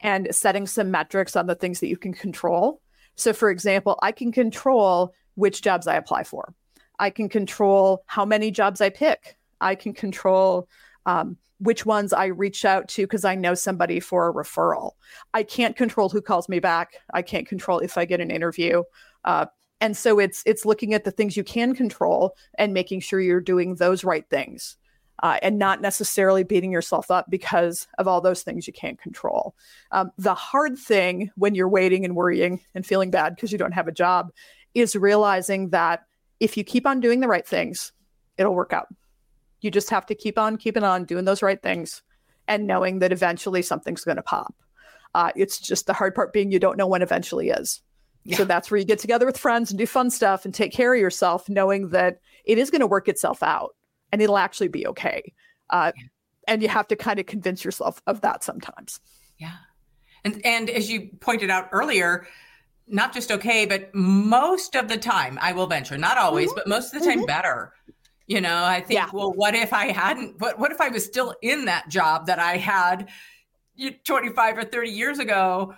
and setting some metrics on the things that you can control. So, for example, I can control which jobs I apply for. I can control how many jobs I pick. I can control um, which ones I reach out to because I know somebody for a referral. I can't control who calls me back. I can't control if I get an interview. Uh, and so it's it's looking at the things you can control and making sure you're doing those right things. Uh, and not necessarily beating yourself up because of all those things you can't control. Um, the hard thing when you're waiting and worrying and feeling bad because you don't have a job is realizing that if you keep on doing the right things, it'll work out. You just have to keep on keeping on doing those right things and knowing that eventually something's going to pop. Uh, it's just the hard part being you don't know when eventually is. Yeah. So that's where you get together with friends and do fun stuff and take care of yourself, knowing that it is going to work itself out and it'll actually be okay. Uh, yeah. And you have to kind of convince yourself of that sometimes. Yeah. And and as you pointed out earlier, not just okay, but most of the time, I will venture, not always, mm-hmm. but most of the time, mm-hmm. better. You know, I think, yeah. well, what if I hadn't, what, what if I was still in that job that I had 25 or 30 years ago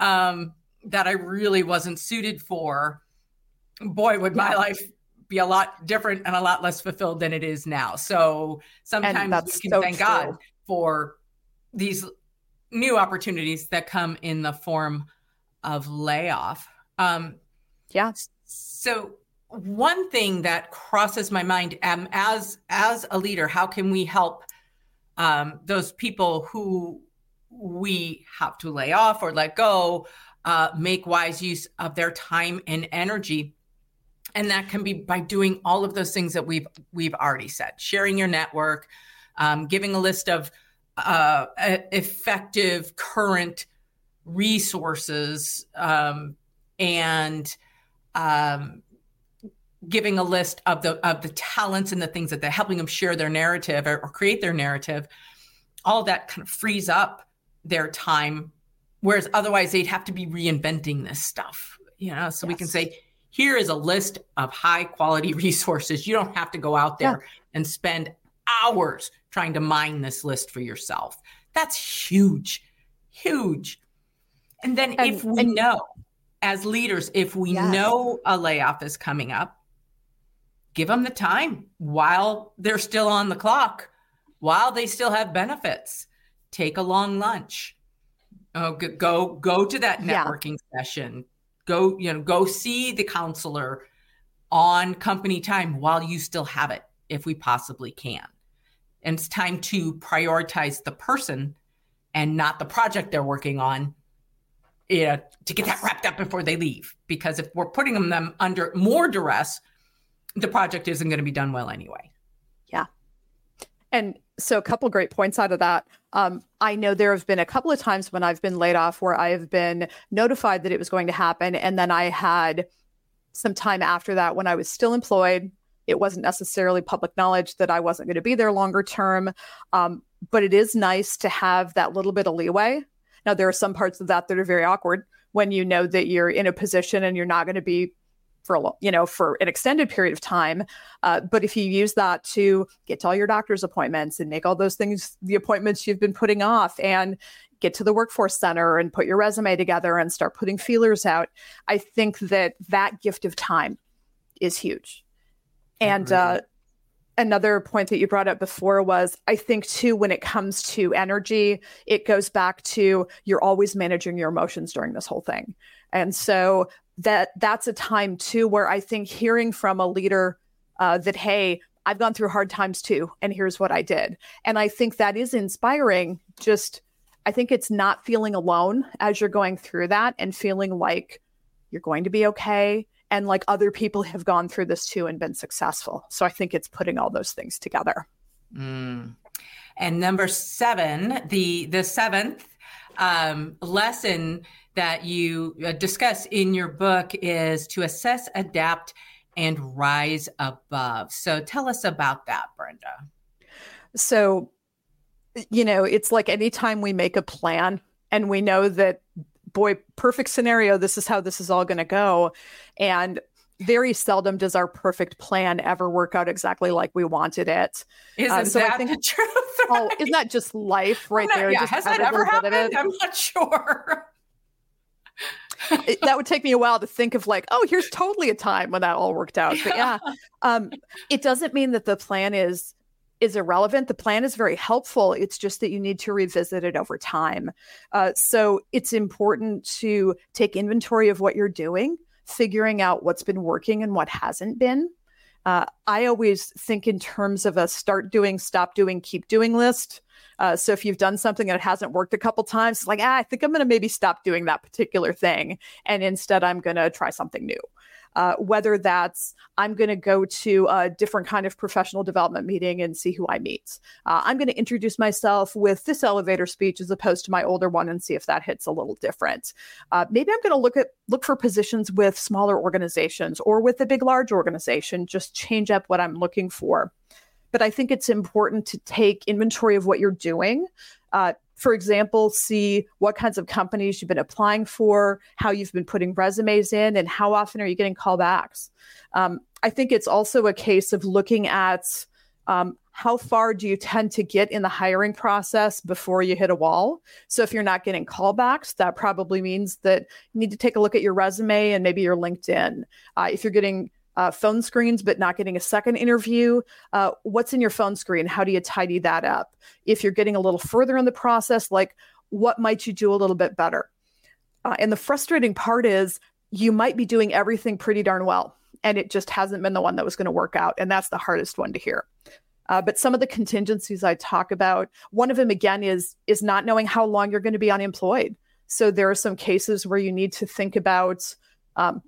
um, that I really wasn't suited for? Boy, would my life be a lot different and a lot less fulfilled than it is now. So sometimes we can so thank true. God for these new opportunities that come in the form of layoff. Um, yeah. So one thing that crosses my mind um, as as a leader how can we help um, those people who we have to lay off or let go uh, make wise use of their time and energy. And that can be by doing all of those things that we've we've already said sharing your network um, giving a list of uh, effective current resources um, and um, giving a list of the of the talents and the things that they're helping them share their narrative or, or create their narrative all that kind of frees up their time whereas otherwise they'd have to be reinventing this stuff you know so yes. we can say here is a list of high quality resources you don't have to go out there yeah. and spend hours trying to mine this list for yourself that's huge huge and then and, if we and, know as leaders if we yes. know a layoff is coming up give them the time while they're still on the clock while they still have benefits. Take a long lunch. Oh, go go to that networking yeah. session. Go you know go see the counselor on company time while you still have it if we possibly can. And it's time to prioritize the person and not the project they're working on you know, to get that wrapped up before they leave. Because if we're putting them, them under more duress the project isn't going to be done well anyway yeah and so a couple great points out of that. Um, I know there have been a couple of times when I've been laid off where I have been notified that it was going to happen, and then I had some time after that when I was still employed. It wasn't necessarily public knowledge that I wasn't going to be there longer term, um, but it is nice to have that little bit of leeway. Now there are some parts of that that are very awkward when you know that you're in a position and you're not going to be for a long, you know for an extended period of time uh, but if you use that to get to all your doctor's appointments and make all those things the appointments you've been putting off and get to the workforce center and put your resume together and start putting feelers out i think that that gift of time is huge and uh, another point that you brought up before was I think too when it comes to energy, it goes back to you're always managing your emotions during this whole thing. And so that that's a time too where I think hearing from a leader uh, that hey, I've gone through hard times too, and here's what I did, and I think that is inspiring. Just I think it's not feeling alone as you're going through that and feeling like you're going to be okay and like other people have gone through this too and been successful. So I think it's putting all those things together. Mm. And number seven, the the seventh um, lesson that you uh, discuss in your book is to assess, adapt, and rise above. So tell us about that, Brenda. So, you know, it's like anytime we make a plan and we know that, boy, perfect scenario, this is how this is all going to go. And very seldom does our perfect plan ever work out exactly like we wanted it. Isn't uh, so that I think, the truth? Oh, isn't that just life right not, there? Yeah, just has that ever happened? I'm not sure it, that would take me a while to think of like, oh, here's totally a time when that all worked out. But yeah, um, it doesn't mean that the plan is is irrelevant. The plan is very helpful. It's just that you need to revisit it over time. Uh, so it's important to take inventory of what you're doing, figuring out what's been working and what hasn't been. Uh, I always think in terms of a start doing, stop doing, keep doing list. Uh, so if you've done something that hasn't worked a couple times, it's like, ah, I think I'm going to maybe stop doing that particular thing. And instead, I'm going to try something new. Uh, whether that's I'm going to go to a different kind of professional development meeting and see who I meet. Uh, I'm going to introduce myself with this elevator speech as opposed to my older one and see if that hits a little different. Uh, maybe I'm going to look at look for positions with smaller organizations or with a big large organization. Just change up what I'm looking for but I think it's important to take inventory of what you're doing. Uh, for example, see what kinds of companies you've been applying for, how you've been putting resumes in, and how often are you getting callbacks. Um, I think it's also a case of looking at um, how far do you tend to get in the hiring process before you hit a wall? So if you're not getting callbacks, that probably means that you need to take a look at your resume and maybe your LinkedIn. Uh, if you're getting uh, phone screens but not getting a second interview. Uh, what's in your phone screen? How do you tidy that up? If you're getting a little further in the process like what might you do a little bit better? Uh, and the frustrating part is you might be doing everything pretty darn well and it just hasn't been the one that was going to work out and that's the hardest one to hear. Uh, but some of the contingencies I talk about, one of them again is is not knowing how long you're going to be unemployed. So there are some cases where you need to think about um,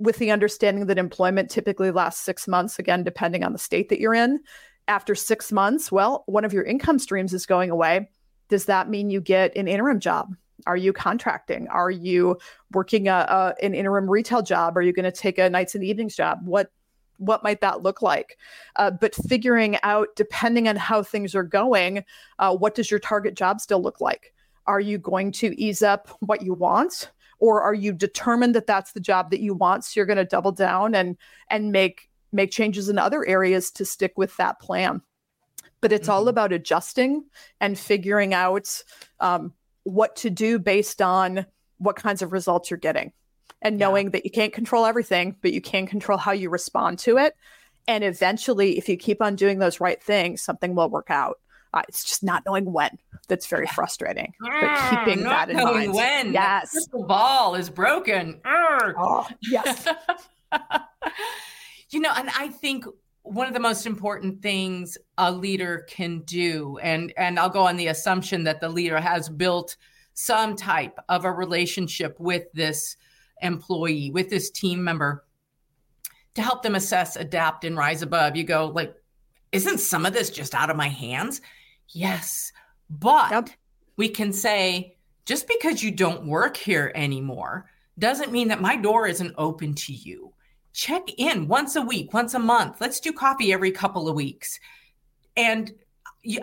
with the understanding that employment typically lasts six months, again, depending on the state that you're in. After six months, well, one of your income streams is going away. Does that mean you get an interim job? Are you contracting? Are you working a, a an interim retail job? Are you going to take a nights and evenings job? What what might that look like? Uh, but figuring out, depending on how things are going, uh, what does your target job still look like? Are you going to ease up what you want? Or are you determined that that's the job that you want? So you're going to double down and and make make changes in other areas to stick with that plan. But it's mm-hmm. all about adjusting and figuring out um, what to do based on what kinds of results you're getting and knowing yeah. that you can't control everything, but you can control how you respond to it. And eventually, if you keep on doing those right things, something will work out. Uh, it's just not knowing when that's very frustrating. but ah, keeping that in mind. When yes, the ball is broken. Oh, yes. you know, and I think one of the most important things a leader can do, and and I'll go on the assumption that the leader has built some type of a relationship with this employee, with this team member to help them assess, adapt, and rise above. You go, like, isn't some of this just out of my hands? Yes. But yep. we can say, just because you don't work here anymore doesn't mean that my door isn't open to you. Check in once a week, once a month. Let's do coffee every couple of weeks. And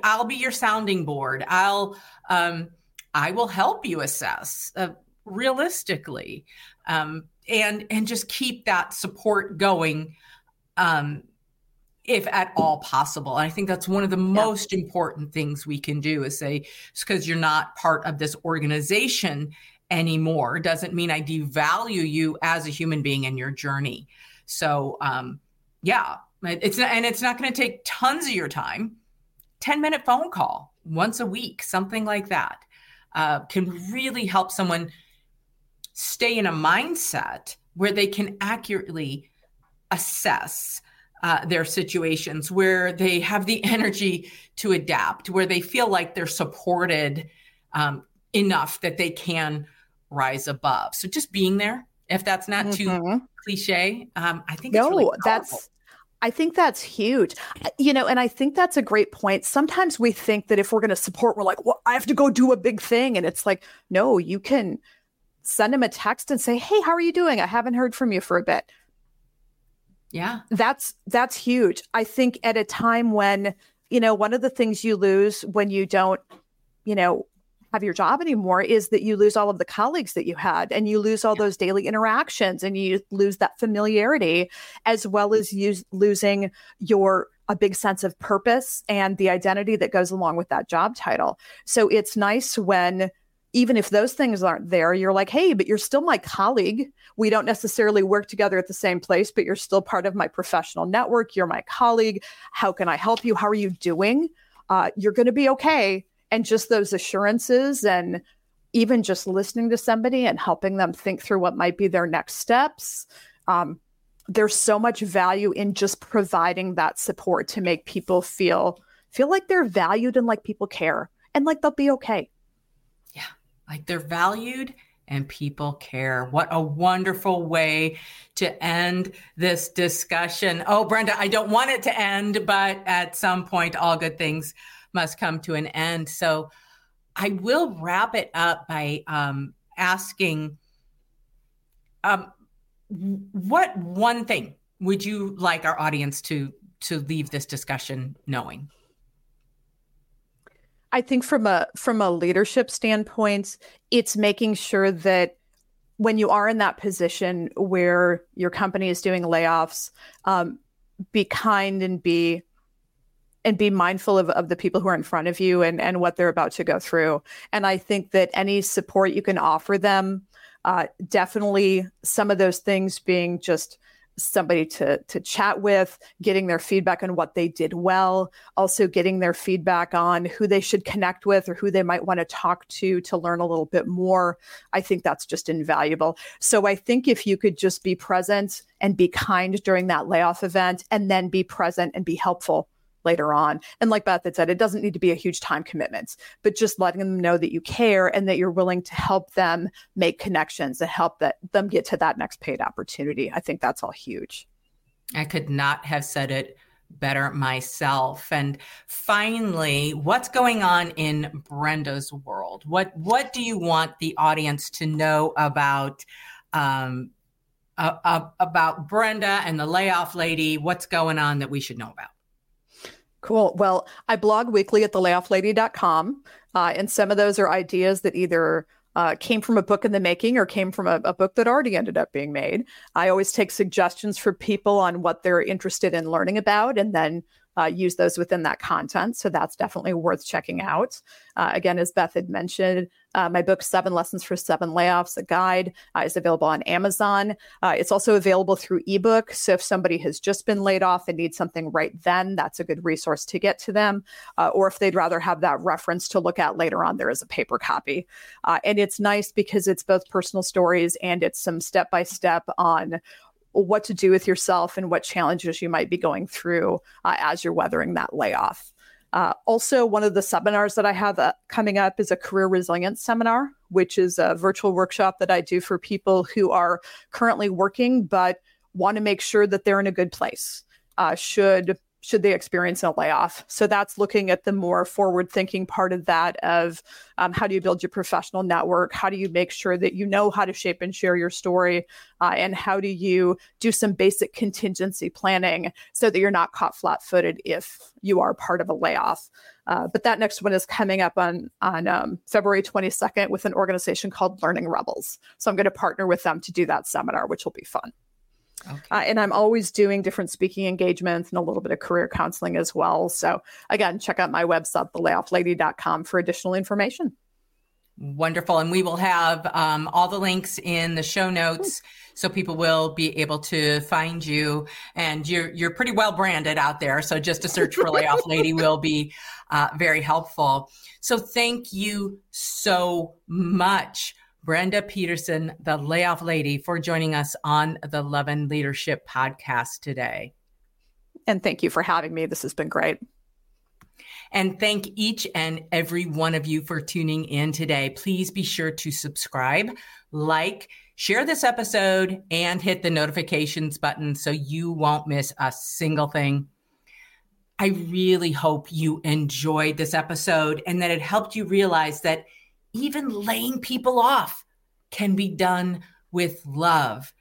I'll be your sounding board. I'll, um, I will help you assess uh, realistically um, and and just keep that support going um, if at all possible. And I think that's one of the yeah. most important things we can do is say, because you're not part of this organization anymore doesn't mean I devalue you as a human being in your journey. So, um, yeah, it's not, and it's not going to take tons of your time. 10 minute phone call once a week, something like that, uh, can really help someone stay in a mindset where they can accurately assess uh, their situations, where they have the energy to adapt, where they feel like they're supported um, enough that they can rise above. So just being there, if that's not mm-hmm. too cliche, um, I think no, really that's. I think that's huge. You know, and I think that's a great point. Sometimes we think that if we're going to support, we're like, well, I have to go do a big thing. And it's like, no, you can send him a text and say, "Hey, how are you doing? I haven't heard from you for a bit." Yeah. That's that's huge. I think at a time when, you know, one of the things you lose when you don't, you know, have your job anymore is that you lose all of the colleagues that you had and you lose all yeah. those daily interactions and you lose that familiarity as well as you losing your a big sense of purpose and the identity that goes along with that job title. So it's nice when even if those things aren't there, you're like, hey, but you're still my colleague. We don't necessarily work together at the same place, but you're still part of my professional network. You're my colleague. How can I help you? How are you doing? Uh, you're going to be okay. And just those assurances and even just listening to somebody and helping them think through what might be their next steps. Um, there's so much value in just providing that support to make people feel feel like they're valued and like people care and like they'll be okay. Like they're valued and people care. What a wonderful way to end this discussion. Oh, Brenda, I don't want it to end, but at some point, all good things must come to an end. So I will wrap it up by um, asking um, what one thing would you like our audience to to leave this discussion knowing? I think from a from a leadership standpoint, it's making sure that when you are in that position where your company is doing layoffs, um, be kind and be and be mindful of, of the people who are in front of you and, and what they're about to go through. And I think that any support you can offer them, uh, definitely some of those things being just somebody to to chat with, getting their feedback on what they did well, also getting their feedback on who they should connect with or who they might want to talk to to learn a little bit more. I think that's just invaluable. So I think if you could just be present and be kind during that layoff event and then be present and be helpful later on. And like Beth had said, it doesn't need to be a huge time commitment, but just letting them know that you care and that you're willing to help them make connections and help that them get to that next paid opportunity. I think that's all huge. I could not have said it better myself. And finally, what's going on in Brenda's world? What what do you want the audience to know about um, uh, about Brenda and the layoff lady? What's going on that we should know about? Cool. Well, I blog weekly at thelayofflady.com. Uh, and some of those are ideas that either uh, came from a book in the making or came from a, a, book that already ended up being made. I always take suggestions for people on what they're interested in learning about and then uh, use those within that content. So that's definitely worth checking out. Uh, again, as Beth had mentioned, uh, my book, Seven Lessons for Seven Layoffs, a guide, uh, is available on Amazon. Uh, it's also available through ebook. So if somebody has just been laid off and needs something right then, that's a good resource to get to them. Uh, or if they'd rather have that reference to look at later on, there is a paper copy. and it's nice because it's both personal stories and it's some step by step on what to do with yourself and what challenges you might be going through uh, as you're weathering that layoff. Uh, also, one of the seminars that I have uh, coming up is a career resilience seminar, which is a virtual workshop that I do for people who are currently working but want to make sure that they're in a good place. Uh, should should they experience a layoff. So that's looking at the more forward thinking part of that of um, how do you build your professional network? How do you make sure that you know how to shape and share your story? Uh, and how do you do some basic contingency planning so that you're not caught flat footed if you are part of a layoff? Uh, but that next one is coming up on on um, February 22nd with an organization called Learning Rebels. So I'm going to partner with them to do that seminar, which will be fun. Okay. Uh, and I'm always doing different speaking engagements and a little bit of career counseling as well. So, again, check out my website, thelayofflady.com, for additional information. Wonderful. And we will have um, all the links in the show notes so people will be able to find you. And you're, you're pretty well branded out there. So just a search for Layoff Lady will be uh, very helpful. So thank you so much Brenda Peterson, the layoff lady, for joining us on the Lovin' Leadership podcast today. And thank you for having me. This has been great. And thank each and every one of you for tuning in today. Please be sure to subscribe, like, share this episode, and hit the notifications button so you won't miss a single thing. I really hope you enjoyed this episode and that it helped you realize that even laying people off can be done with love.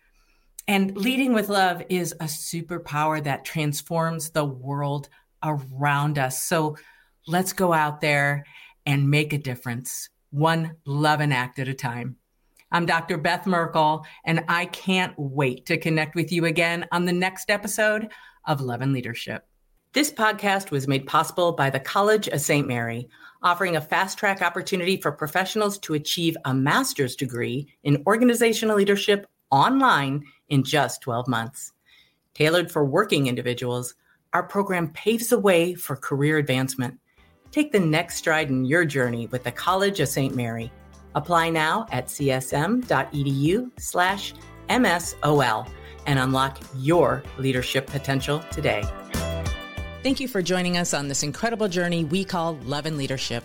And leading with love is a superpower that transforms the world around us. So let's go out there and make a difference, one love and act at a time. I'm Dr. Beth Merkel, and I can't wait to connect with you again on the next episode of Lovin' Leadership. This podcast was made possible by the College of St. Mary offering a fast track opportunity for professionals to achieve a master's degree in organizational leadership online in just 12 months. Tailored for working individuals, our program paves the way for career advancement. Take the next stride in your journey with the College of St. Mary. Apply now at csm.edu slash MSOL and unlock your leadership potential today. Thank you for joining us on this incredible journey we call Lovin' Leadership.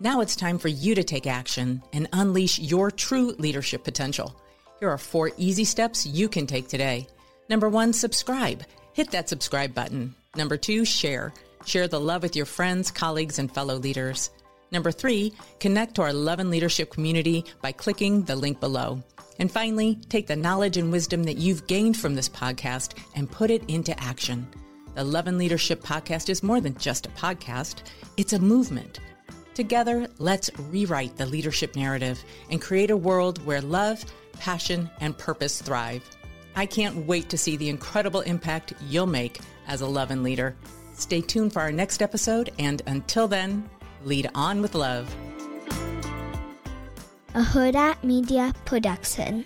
Now it's time for you to take action and unleash your true leadership potential. Here are four easy steps you can take today. Number one, subscribe. Hit that subscribe button. Number two, share. Share the love with your friends, colleagues, and fellow leaders. Number three, connect to our Lovin' Leadership community by clicking the link below. And finally, take the knowledge and wisdom that you've gained from this podcast and put it into action. The Lovin' Leadership podcast is more than just a podcast, it's a movement. Together, let's rewrite the leadership narrative and create a world where love, passion, and purpose thrive. I can't wait to see the incredible impact you'll make as a love and leader. Stay tuned for our next episode, and until then, lead on with love. A Hurrdat Media Production.